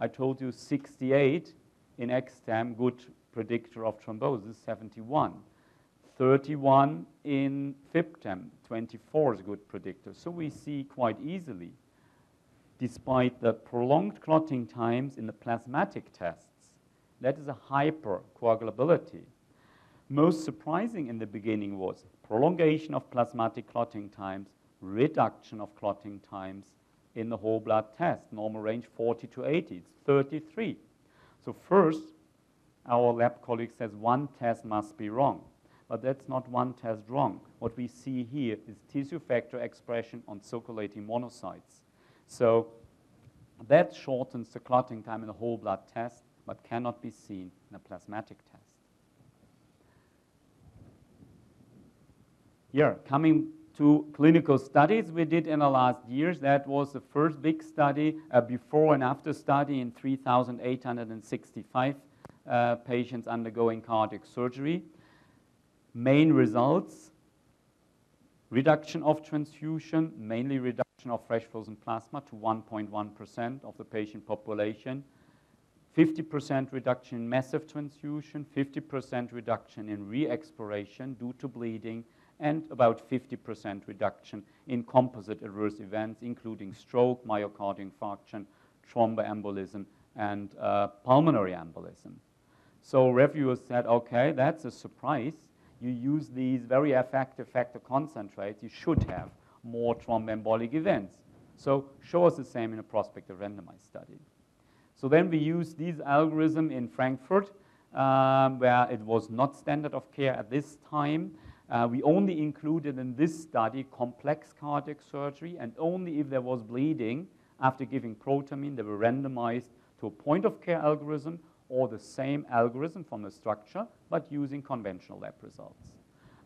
I told you 68 in EXTEM, good predictor of thrombosis, 71. 31 in FIBTEM, 24 is a good predictor. So we see quite easily despite the prolonged clotting times in the plasmatic tests. That is a hypercoagulability. Most surprising in the beginning was prolongation of plasmatic clotting times, reduction of clotting times in the whole blood test. Normal range 40 to 80, it's 33. So first, our lab colleague says one test must be wrong. But that's not one test wrong. What we see here is tissue factor expression on circulating monocytes. So that shortens the clotting time in the whole blood test, but cannot be seen in a plasmatic test. Here, coming to clinical studies we did in the last years. That was the first big study, a before and after study in 3,865 uh, patients undergoing cardiac surgery. Main results reduction of transfusion, mainly reduction of fresh frozen plasma to 1.1% of the patient population, 50% reduction in massive transfusion, 50% reduction in re-exploration due to bleeding, and about 50% reduction in composite adverse events, including stroke, myocardial infarction, thromboembolism, and uh, pulmonary embolism. So reviewers said, okay, that's a surprise. You use these very effective factor concentrates, you should have more thromboembolic events. So show us the same in a prospective randomized study. So then we used these algorithm in Frankfurt, um, where it was not standard of care at this time. Uh, we only included in this study complex cardiac surgery, and only if there was bleeding after giving protamine, they were randomized to a point of care algorithm or the same algorithm from the structure, but using conventional lab results.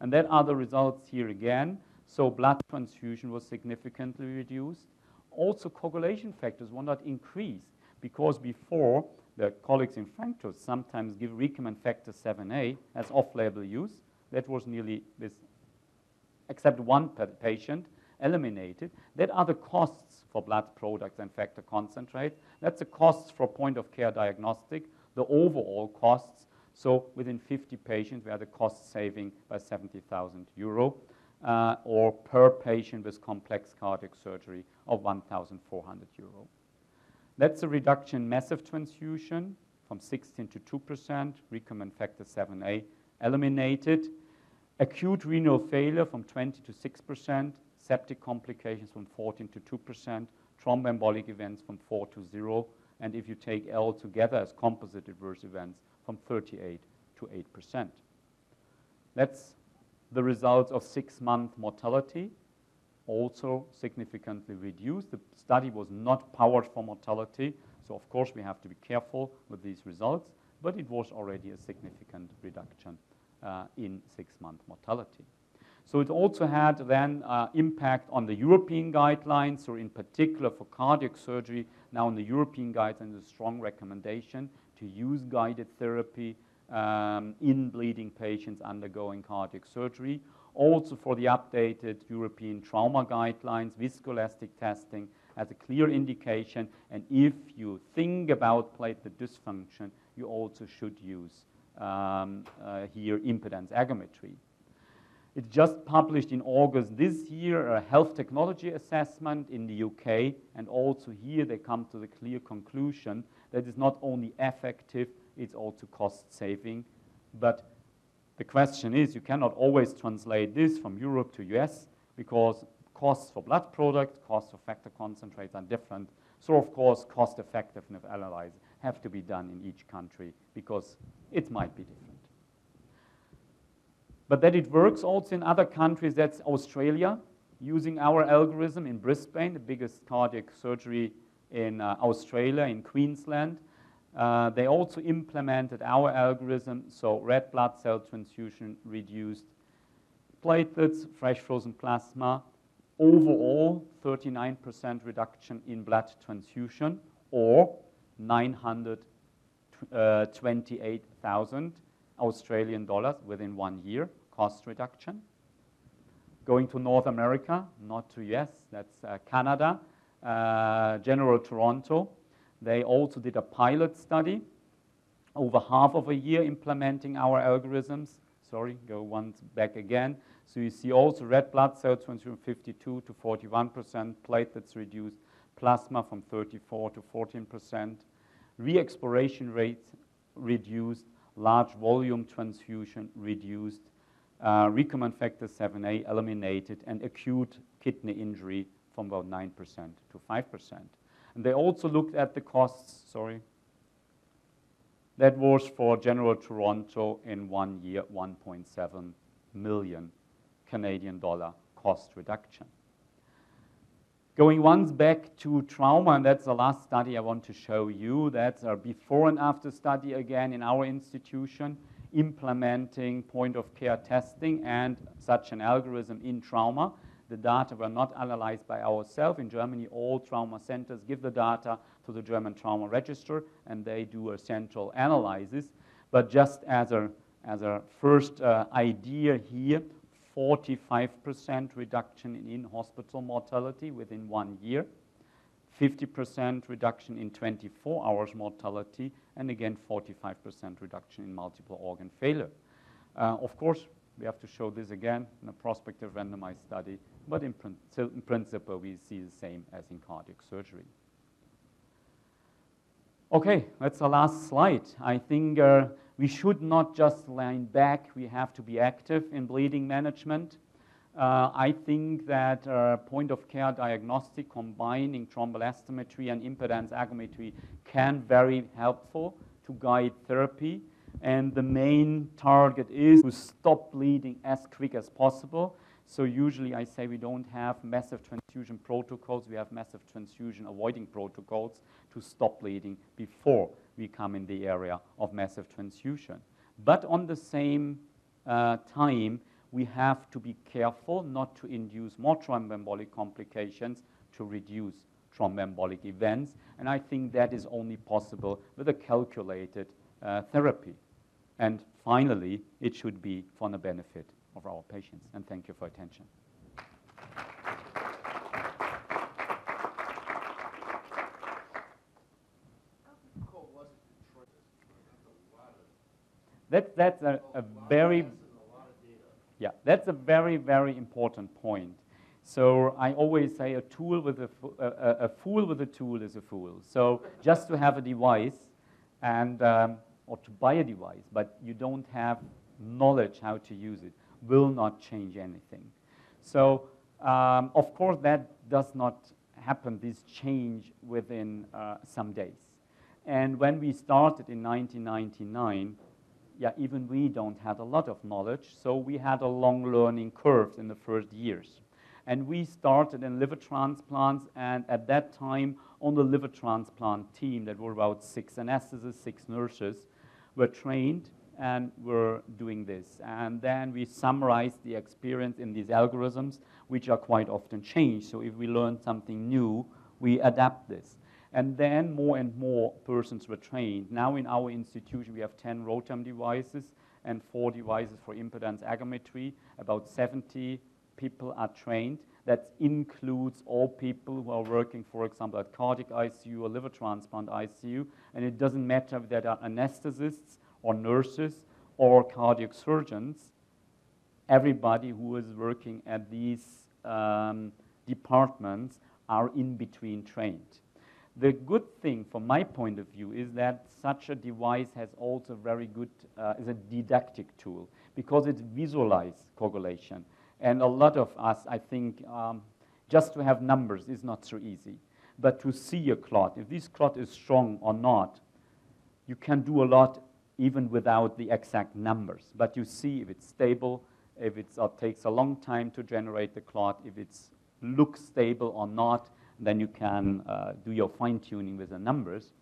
And that are the results here again. So blood transfusion was significantly reduced. Also, coagulation factors were not increased because before the colleagues in Frankfurt sometimes give recombinant factor 7A as off-label use. That was nearly with, except one patient, eliminated. That are the costs for blood products and factor concentrate. That's the costs for point-of-care diagnostic, the overall costs. So within 50 patients, we had a cost saving by 70,000 euro uh, or per patient with complex cardiac surgery of 1,400 euro. That's a reduction in massive transfusion from 16 to 2%, recombinant factor 7A eliminated, acute renal failure from 20 to 6%, septic complications from 14 to 2%, thromboembolic events from 4 to 0, and if you take L together as composite adverse events, from 38 to 8%. That's the results of six-month mortality also significantly reduced. The study was not powered for mortality, so of course we have to be careful with these results, but it was already a significant reduction uh, in six-month mortality. So it also had then uh, impact on the European guidelines, or in particular for cardiac surgery. Now in the European guidelines, a strong recommendation to use guided therapy um, in bleeding patients undergoing cardiac surgery. Also for the updated European trauma guidelines, viscoelastic testing as a clear indication. And if you think about platelet dysfunction, you also should use um, uh, here impedance aggregometry. It just published in August this year a health technology assessment in the UK, and also here they come to the clear conclusion that it's not only effective, it's also cost saving. But the question is, you cannot always translate this from Europe to US because costs for blood products, costs for factor concentrates are different. So of course, cost effectiveness analyses have to be done in each country because it might be different. But that it works also in other countries, that's Australia, using our algorithm in Brisbane, the biggest cardiac surgery in uh, Australia, in Queensland. Uh, they also implemented our algorithm, so red blood cell transfusion reduced platelets, fresh frozen plasma, overall 39% reduction in blood transfusion or 928,000 Australian dollars within one year, cost reduction. Going to North America, not to US, that's uh, Canada, uh, General Toronto. They also did a pilot study over half of a year implementing our algorithms. Sorry, go once back again. So you see also red blood cells from 52 to 41%, platelets reduced, plasma from 34 to 14%, re-exploration rates reduced, large volume transfusion reduced, uh, recombinant factor 7A eliminated, and acute kidney injury from about 9% to 5%. And they also looked at the costs, sorry. That was for General Toronto in one year, 1.7 million Canadian dollar cost reduction. Going once back to trauma, and that's the last study I want to show you. That's a before and after study again in our institution, implementing point of care testing and such an algorithm in trauma. The data were not analyzed by ourselves. In Germany, all trauma centers give the data to the German Trauma Register, and they do a central analysis. But just as a, as a first uh, idea here, 45% reduction in in-hospital mortality within one year, 50% reduction in 24 hours mortality, and again 45% reduction in multiple organ failure. Uh, of course, we have to show this again in a prospective randomized study, but in, prin in principle we see the same as in cardiac surgery. Okay, that's the last slide. I think uh, we should not just lean back, we have to be active in bleeding management. Uh, I think that uh, point of care diagnostic combining thromboelastometry and impedance aggregometry can be very helpful to guide therapy. And the main target is to stop bleeding as quick as possible. So usually I say we don't have massive transfusion protocols, we have massive transfusion avoiding protocols to stop bleeding before we come in the area of massive transfusion. But on the same uh, time, we have to be careful not to induce more thromboembolic complications to reduce thromboembolic events. And I think that is only possible with a calculated uh, therapy. And finally, it should be for the benefit of our patients. And thank you for attention. That, that's a, a very, yeah, that's a very, very important point. So I always say a tool with a, a, a fool with a tool is a fool. So just to have a device and, um, or to buy a device, but you don't have knowledge how to use it, will not change anything. So um, of course that does not happen, this change within uh, some days. And when we started in 1999, yeah, even we don't have a lot of knowledge, so we had a long learning curve in the first years. And we started in liver transplants, and at that time, on the liver transplant team, that were about six anesthetists, six nurses, were trained and we're doing this. And then we summarize the experience in these algorithms, which are quite often changed. So if we learn something new, we adapt this. And then more and more persons were trained. Now in our institution, we have 10 ROTEM devices and four devices for impedance aggregometry. About 70 people are trained. That includes all people who are working, for example, at cardiac ICU or liver transplant ICU. And it doesn't matter if they are anesthetists or nurses or cardiac surgeons. Everybody who is working at these um, departments are in between trained. The good thing from my point of view is that such a device has also very good, uh, is a didactic tool because it visualizes coagulation. And a lot of us, I think, um, just to have numbers is not so easy. But to see a clot, if this clot is strong or not, you can do a lot even without the exact numbers. But you see if it's stable, if it uh, takes a long time to generate the clot, if it looks stable or not, then you can uh, do your fine tuning with the numbers.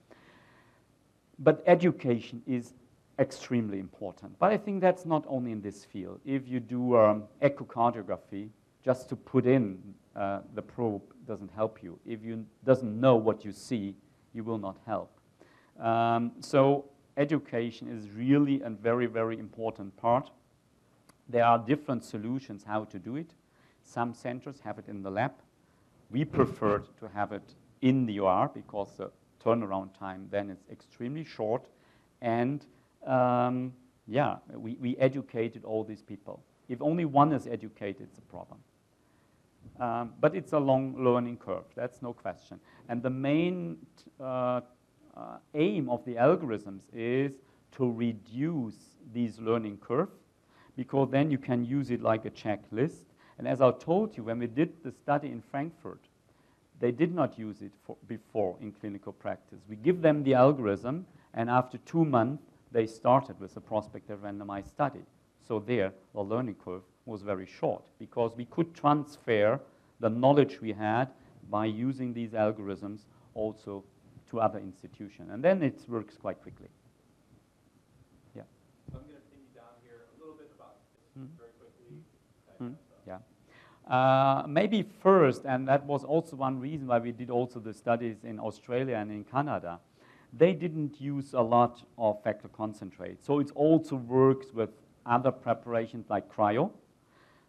But education is extremely important. But I think that's not only in this field. If you do um, echocardiography, just to put in uh, the probe doesn't help you. If you doesn't know what you see, you will not help. Um, so education is really a very, very important part. There are different solutions how to do it. Some centers have it in the lab. We preferred to have it in the OR because the turnaround time then is extremely short. And um, yeah, we, we educated all these people. If only one is educated, it's a problem. Um, but it's a long learning curve, that's no question. And the main uh, uh, aim of the algorithms is to reduce these learning curve because then you can use it like a checklist and as I told you, when we did the study in Frankfurt, they did not use it for, before in clinical practice. We give them the algorithm, and after two months, they started with a prospective randomized study. So there, the learning curve was very short because we could transfer the knowledge we had by using these algorithms also to other institutions. And then it works quite quickly. Yeah. So I'm going to pin you down here a little bit about this mm. very quickly. Mm. Yeah. Uh, maybe first, and that was also one reason why we did also the studies in Australia and in Canada, they didn't use a lot of factor concentrate. So it also works with other preparations like cryo.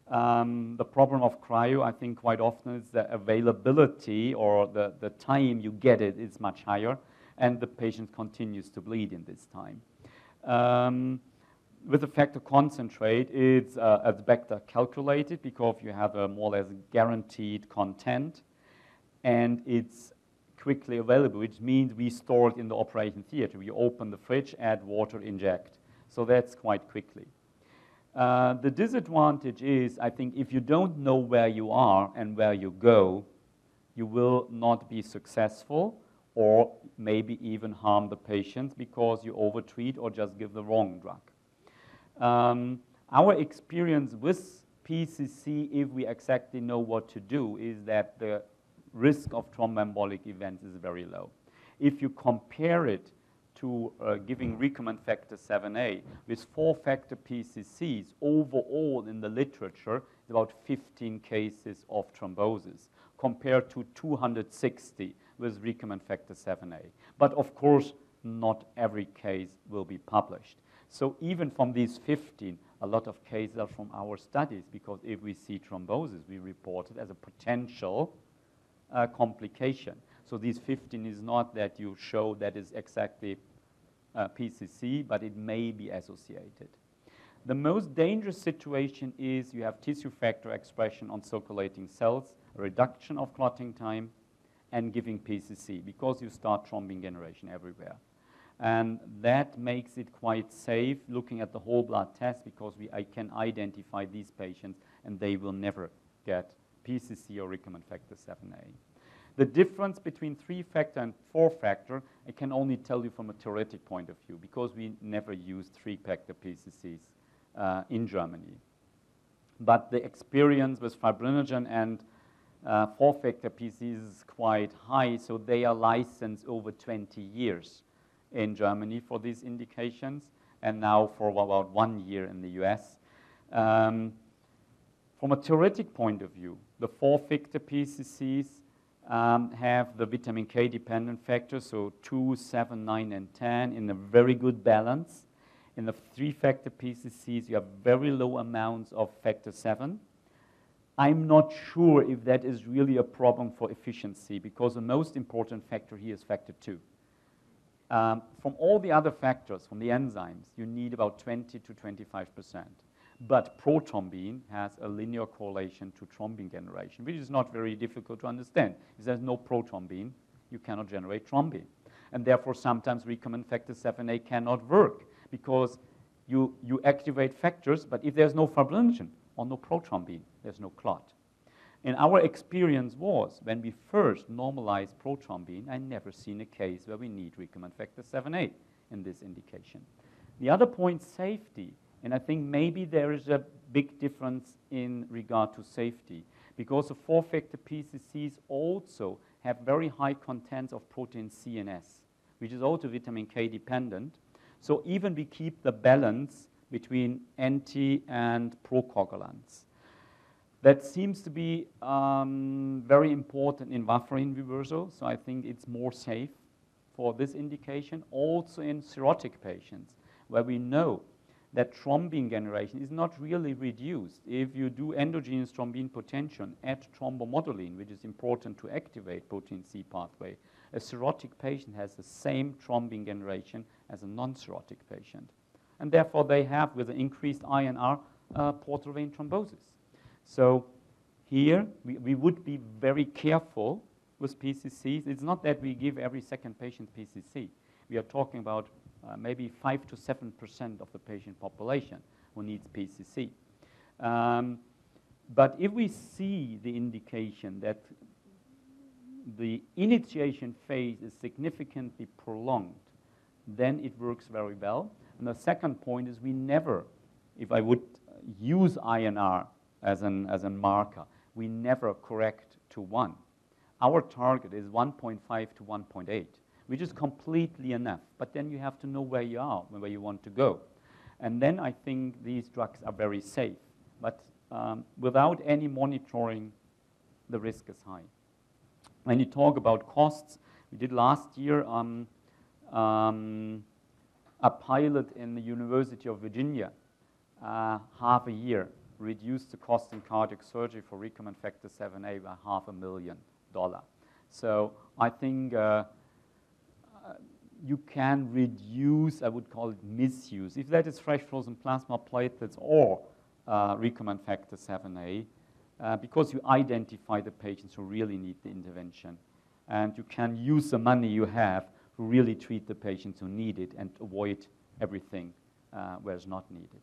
Um, the problem of cryo, I think, quite often is the availability or the, the time you get it is much higher, and the patient continues to bleed in this time. Um, with the factor concentrate, it's uh, as vector calculated because you have a more or less guaranteed content, and it's quickly available, which means we store it in the operation theater. We open the fridge, add water, inject. So that's quite quickly. Uh, the disadvantage is, I think, if you don't know where you are and where you go, you will not be successful or maybe even harm the patients because you overtreat or just give the wrong drug. Um, our experience with PCC, if we exactly know what to do, is that the risk of thromboembolic events is very low. If you compare it to uh, giving recombinant factor 7A with four factor PCCs, overall in the literature, about 15 cases of thrombosis compared to 260 with recombinant factor 7A. But of course, not every case will be published. So even from these 15, a lot of cases are from our studies because if we see thrombosis, we report it as a potential uh, complication. So these 15 is not that you show that is exactly uh, PCC, but it may be associated. The most dangerous situation is you have tissue factor expression on circulating cells, reduction of clotting time, and giving PCC because you start thrombin generation everywhere. And that makes it quite safe looking at the whole blood test because we, I can identify these patients and they will never get PCC or recombinant factor 7A. The difference between three factor and four factor, I can only tell you from a theoretic point of view because we never use three factor PCCs uh, in Germany. But the experience with fibrinogen and uh, four factor PCCs is quite high, so they are licensed over 20 years in Germany for these indications and now for about one year in the US. Um, from a theoretic point of view, the four factor PCCs um, have the vitamin K dependent factors, so 2, 7, 9, and 10 in a very good balance. In the three factor PCCs, you have very low amounts of factor 7. I'm not sure if that is really a problem for efficiency because the most important factor here is factor 2. Um, from all the other factors, from the enzymes, you need about 20 to 25 percent. But prothrombin has a linear correlation to thrombin generation, which is not very difficult to understand. If there's no prothrombin, you cannot generate thrombin. And therefore, sometimes recombinant factor 7a cannot work because you, you activate factors, but if there's no fibrinogen or no prothrombin, there's no clot. And our experience was when we first normalized prothrombin, I never seen a case where we need recombinant factor 7a in this indication. The other point, safety. And I think maybe there is a big difference in regard to safety because the four factor PCCs also have very high contents of protein CNS, which is also vitamin K dependent. So even we keep the balance between anti and procoagulants. That seems to be um, very important in warfarin reversal, so I think it's more safe for this indication. Also in cirrhotic patients, where we know that thrombin generation is not really reduced. If you do endogenous thrombin potential at thrombomodulin, which is important to activate protein C pathway, a cirrhotic patient has the same thrombin generation as a non-cirrhotic patient. And therefore, they have, with an increased INR, uh, portal vein thrombosis. So here, we, we would be very careful with PCCs. It's not that we give every second patient PCC. We are talking about uh, maybe 5 to 7% of the patient population who needs PCC. Um, but if we see the indication that the initiation phase is significantly prolonged, then it works very well. And the second point is we never, if I would use INR as an, as a marker, we never correct to 1. Our target is 1.5 to 1.8 which is completely enough. But then you have to know where you are, where you want to go. And then I think these drugs are very safe. But um, without any monitoring, the risk is high. When you talk about costs, we did last year um, um, a pilot in the University of Virginia, uh, half a year, reduced the cost in cardiac surgery for recombinant factor 7A by half a million dollar. So I think uh, you can reduce, I would call it misuse. If that is fresh frozen plasma platelets or uh, recombinant factor 7A, uh, because you identify the patients who really need the intervention. And you can use the money you have to really treat the patients who need it and avoid everything uh, where it's not needed.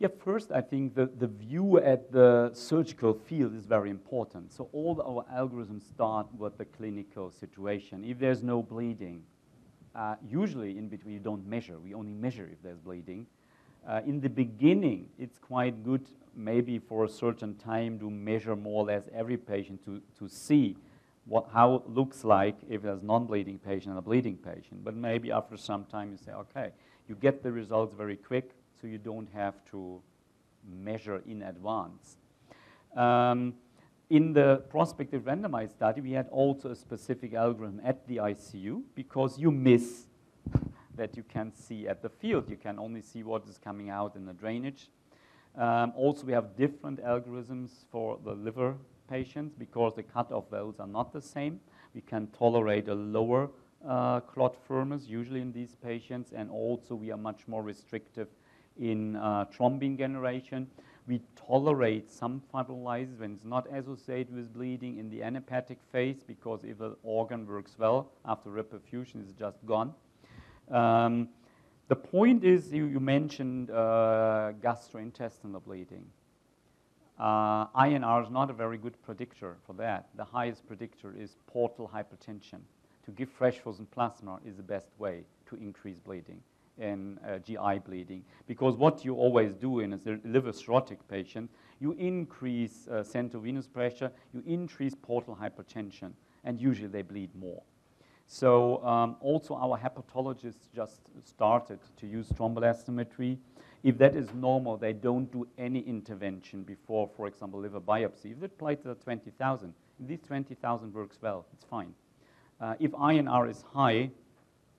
Yeah, first, I think the, the view at the surgical field is very important. So all our algorithms start with the clinical situation. If there's no bleeding, uh, usually in between you don't measure. We only measure if there's bleeding. Uh, in the beginning, it's quite good maybe for a certain time to measure more or less every patient to, to see what, how it looks like if there's non-bleeding patient and a bleeding patient. But maybe after some time you say, okay, you get the results very quick so you don't have to measure in advance. Um, in the prospective randomized study, we had also a specific algorithm at the ICU because you miss that you can see at the field. You can only see what is coming out in the drainage. Um, also, we have different algorithms for the liver patients because the cutoff values are not the same. We can tolerate a lower uh, clot firmness usually in these patients, and also we are much more restrictive in uh, thrombin generation. We tolerate some fibrinolysis when it's not associated with bleeding in the anhepatic phase because if an organ works well after reperfusion, it's just gone. Um, the point is, you, you mentioned uh, gastrointestinal bleeding. Uh, INR is not a very good predictor for that. The highest predictor is portal hypertension. To give fresh frozen plasma is the best way to increase bleeding in uh, GI bleeding. Because what you always do in a liver cirrhotic patient, you increase uh, central venous pressure, you increase portal hypertension, and usually they bleed more. So um, also our hepatologists just started to use thromboelastometry. If that is normal, they don't do any intervention before, for example, liver biopsy. If the platelets are 20,000, if these 20,000 works well, it's fine. Uh, if INR is high,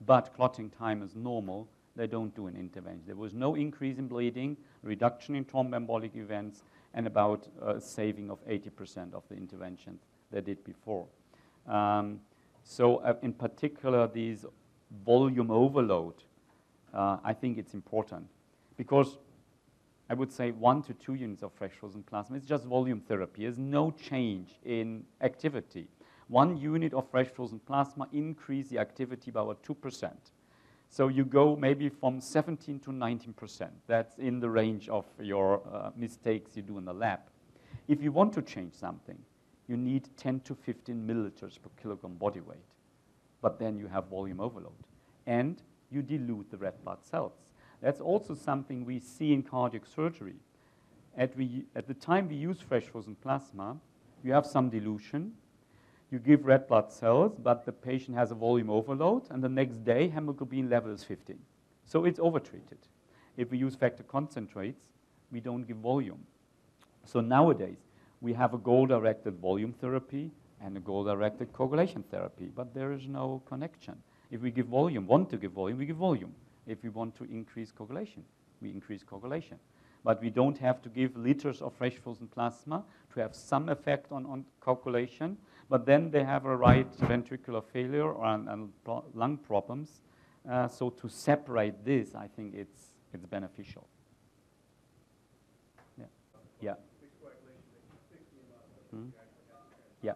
but clotting time is normal, they don't do an intervention. There was no increase in bleeding, reduction in thromboembolic events, and about a saving of 80% of the interventions they did before. Um, so uh, in particular, these volume overload, uh, I think it's important because I would say one to two units of fresh frozen plasma. It's just volume therapy. There's no change in activity. One unit of fresh frozen plasma increase the activity by about 2%. So you go maybe from 17 to 19%. That's in the range of your uh, mistakes you do in the lab. If you want to change something, you need 10 to 15 milliliters per kilogram body weight. But then you have volume overload. And you dilute the red blood cells. That's also something we see in cardiac surgery. At, we, at the time we use fresh frozen plasma, you have some dilution. You give red blood cells, but the patient has a volume overload, and the next day hemoglobin level is 15. So it's overtreated. If we use factor concentrates, we don't give volume. So nowadays, we have a goal-directed volume therapy and a goal-directed coagulation therapy, but there is no connection. If we give volume, want to give volume, we give volume. If we want to increase coagulation, we increase coagulation. But we don't have to give liters of fresh frozen plasma to have some effect on, on coagulation, but then they have a right ventricular failure and, and lung problems. Uh, so to separate this, I think it's, it's beneficial. Yeah. Yeah. Hmm? Yeah.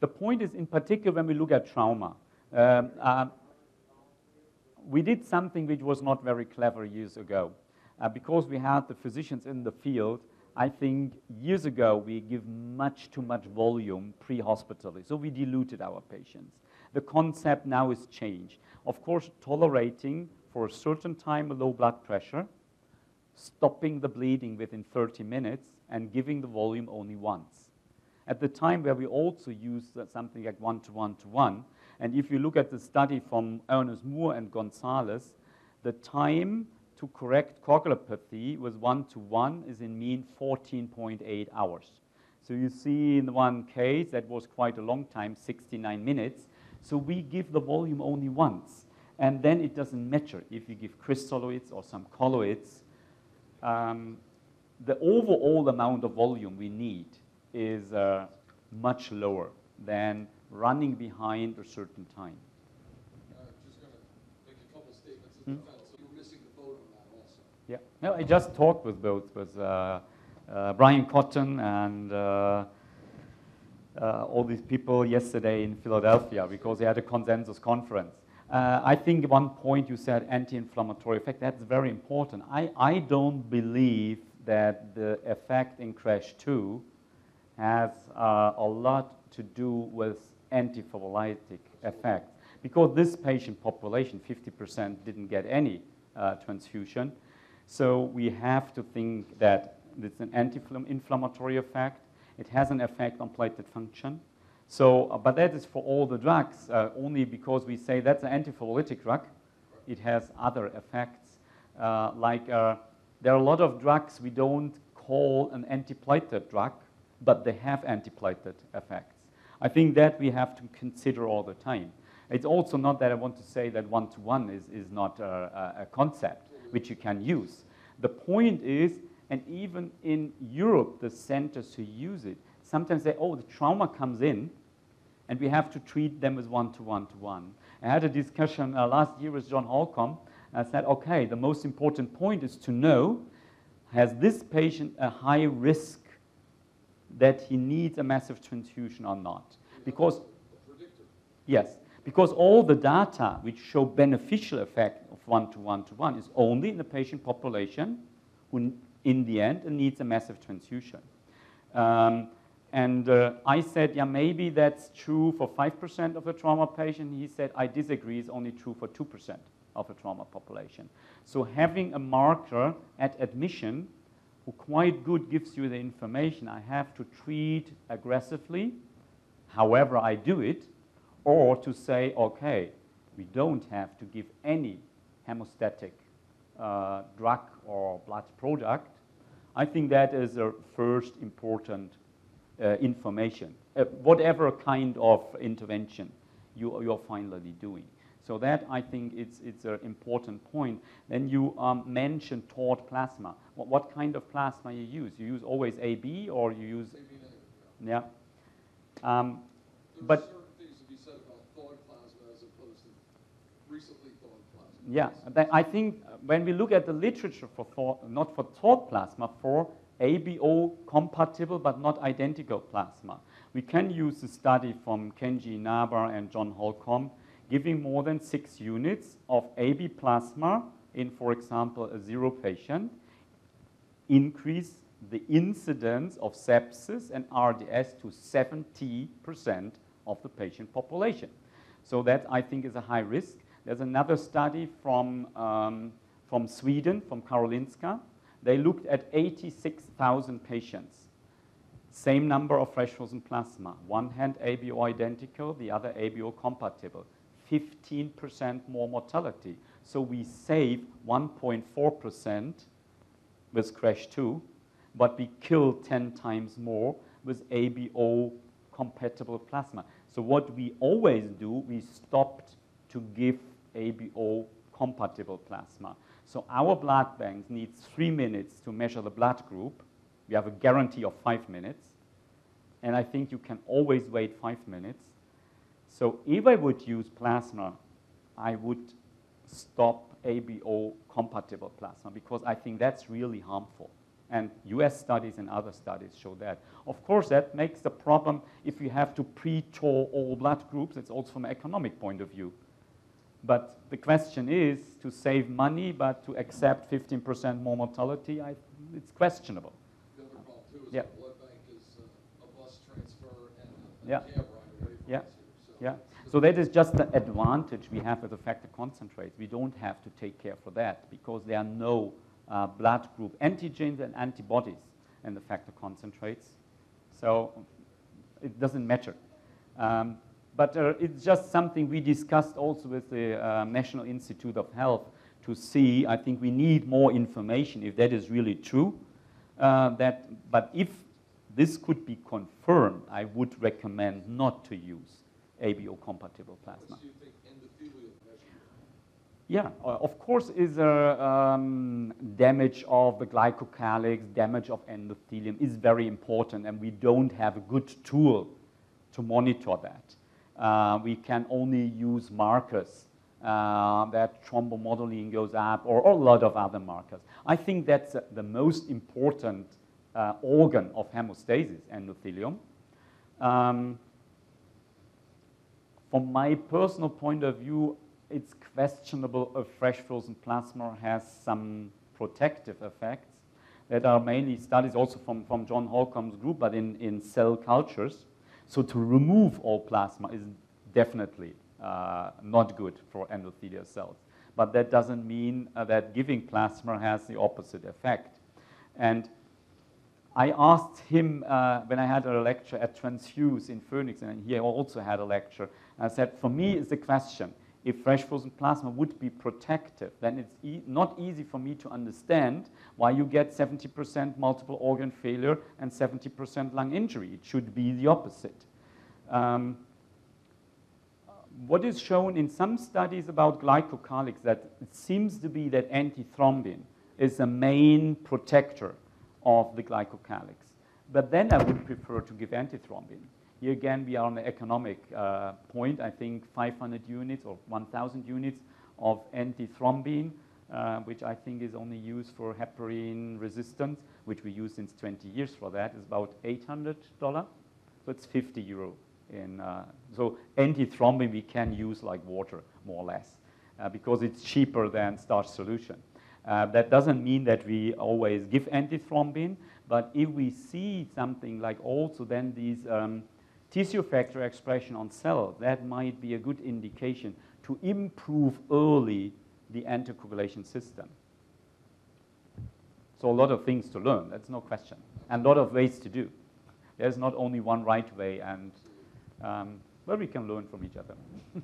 The point is, in particular, when we look at trauma, um, uh, we did something which was not very clever years ago. Uh, because we had the physicians in the field, I think years ago we give much too much volume pre-hospitally, so we diluted our patients. The concept now is changed. Of course, tolerating for a certain time a low blood pressure, stopping the bleeding within 30 minutes, and giving the volume only once at the time where we also used something like one-to-one to one. And if you look at the study from Ernest Moore and Gonzalez, the time to correct coagulopathy with one-to-one is in mean 14.8 hours. So you see in one case, that was quite a long time, 69 minutes. So we give the volume only once. And then it doesn't matter if you give crystalloids or some colloids. Um, the overall amount of volume we need is uh, much lower than running behind a certain time. Uh, just going to make a couple statements in hmm? defense. So you were missing the boat on that also. Yeah. No, I just talked with both with uh, uh, Bryan Cotton and uh, uh, all these people yesterday in Philadelphia because they had a consensus conference. Uh, I think one point you said anti-inflammatory effect. That's very important. I, I don't believe that the effect in CRASH 2 has uh, a lot to do with antithrombolytic effects. Because this patient population, 50% didn't get any transfusion, so we have to think that it's an anti-inflammatory effect. It has an effect on platelet function. So, uh, but that is for all the drugs, uh, only because we say that's an antithrombolytic drug. It has other effects, uh, like uh, there are a lot of drugs we don't call an antiplatelet drug but they have antiplatelet effects. I think that we have to consider all the time. It's also not that I want to say that one-to-one -one is, is not a, a concept which you can use. The point is, and even in Europe, the centers who use it, sometimes say, oh, the trauma comes in, and we have to treat them as one-to-one-to-one. I had a discussion uh, last year with John Holcomb. I said, okay, the most important point is to know, has this patient a high risk that he needs a massive transfusion or not. Because, yes, because all the data which show beneficial effect of one-to-one-to-one is only in the patient population who, in the end, needs a massive transfusion. Um, and uh, I said, yeah, maybe that's true for 5% of the trauma patient. He said, I disagree, it's only true for 2% of the trauma population. So having a marker at admission who quite good gives you the information I have to treat aggressively, however I do it, or to say, okay, we don't have to give any hemostatic uh, drug or blood product. I think that is a first important uh, information, uh, whatever kind of intervention you, you're finally doing. So that I think it's, it's an important point. Then you um, mentioned thawed plasma. What, what, kind of plasma you use? You use always AB or you use? AB negative, yeah. Um, but certain things to be said about thawed plasma as opposed to recently thawed plasma. Yeah, I think when we look at the literature for not for thawed plasma, for ABO compatible but not identical plasma, we can use the study from Kenji Inaba and John Holcomb giving more than six units of AB plasma in, for example, a zero patient, increase the incidence of sepsis and RDS to 70% of the patient population. So that, I think, is a high risk. There's another study from, um, from Sweden, from Karolinska. They looked at 86,000 patients. Same number of fresh frozen plasma. One hand ABO identical, the other ABO compatible. 15% more mortality. So we save 1.4% with crash 2, but we kill 10 times more with ABO compatible plasma. So what we always do, we stopped to give ABO compatible plasma. So our blood banks need three minutes to measure the blood group. We have a guarantee of five minutes. And I think you can always wait five minutes. So if I would use plasma, I would stop ABO compatible plasma because I think that's really harmful. And US studies and other studies show that. Of course, that makes the problem if you have to pre-tour all blood groups, it's also from an economic point of view. But the question is to save money, but to accept 15% more mortality, I, it's questionable. The other problem too is Yeah. the blood bank is uh, a bus transfer and a- Yeah. cab ride away from Yeah. So Yeah. So that is just the advantage we have with the factor concentrates. We don't have to take care for that because there are no uh, blood group antigens and antibodies in the factor concentrates. So it doesn't matter. Um, but uh, it's just something we discussed also with the uh, National Institute of Health to see. I think we need more information if that is really true. Uh, that, but if this could be confirmed, I would recommend not to use ABO compatible plasma. What do you think endothelial? Yeah, uh, of course, is a um, damage of the glycocalyx, damage of endothelium is very important, and we don't have a good tool to monitor that. Uh, we can only use markers uh, that thrombomodulin goes up, or, or a lot of other markers. I think that's uh, the most important uh, organ of hemostasis, endothelium. Um, from my personal point of view, it's questionable if fresh frozen plasma has some protective effects that are mainly studies also from, from John Holcomb's group, but in, in cell cultures. So to remove all plasma is definitely uh, not good for endothelial cells. But that doesn't mean uh, that giving plasma has the opposite effect. And I asked him uh, when I had a lecture at Transfuse in Phoenix, and he also had a lecture. I said, for me, it's the question if fresh frozen plasma would be protective, then it's e not easy for me to understand why you get 70% multiple organ failure and 70% lung injury. It should be the opposite. Um, what is shown in some studies about glycocalyx that it seems to be that antithrombin is the main protector of the glycocalyx. But then I would prefer to give antithrombin. Here again, we are on the economic uh, point. I think 500 units or 1,000 units of antithrombin, uh, which I think is only used for heparin resistance, which we use since 20 years for that, is about $800. So it's 50 euro. In, uh, so antithrombin we can use like water, more or less, uh, because it's cheaper than starch solution. Uh, that doesn't mean that we always give antithrombin, But if we see something like also then these um, tissue factor expression on cell, that might be a good indication to improve early the anticoagulation system. So a lot of things to learn, that's no question, and a lot of ways to do. There's not only one right way, and um, well, we can learn from each other.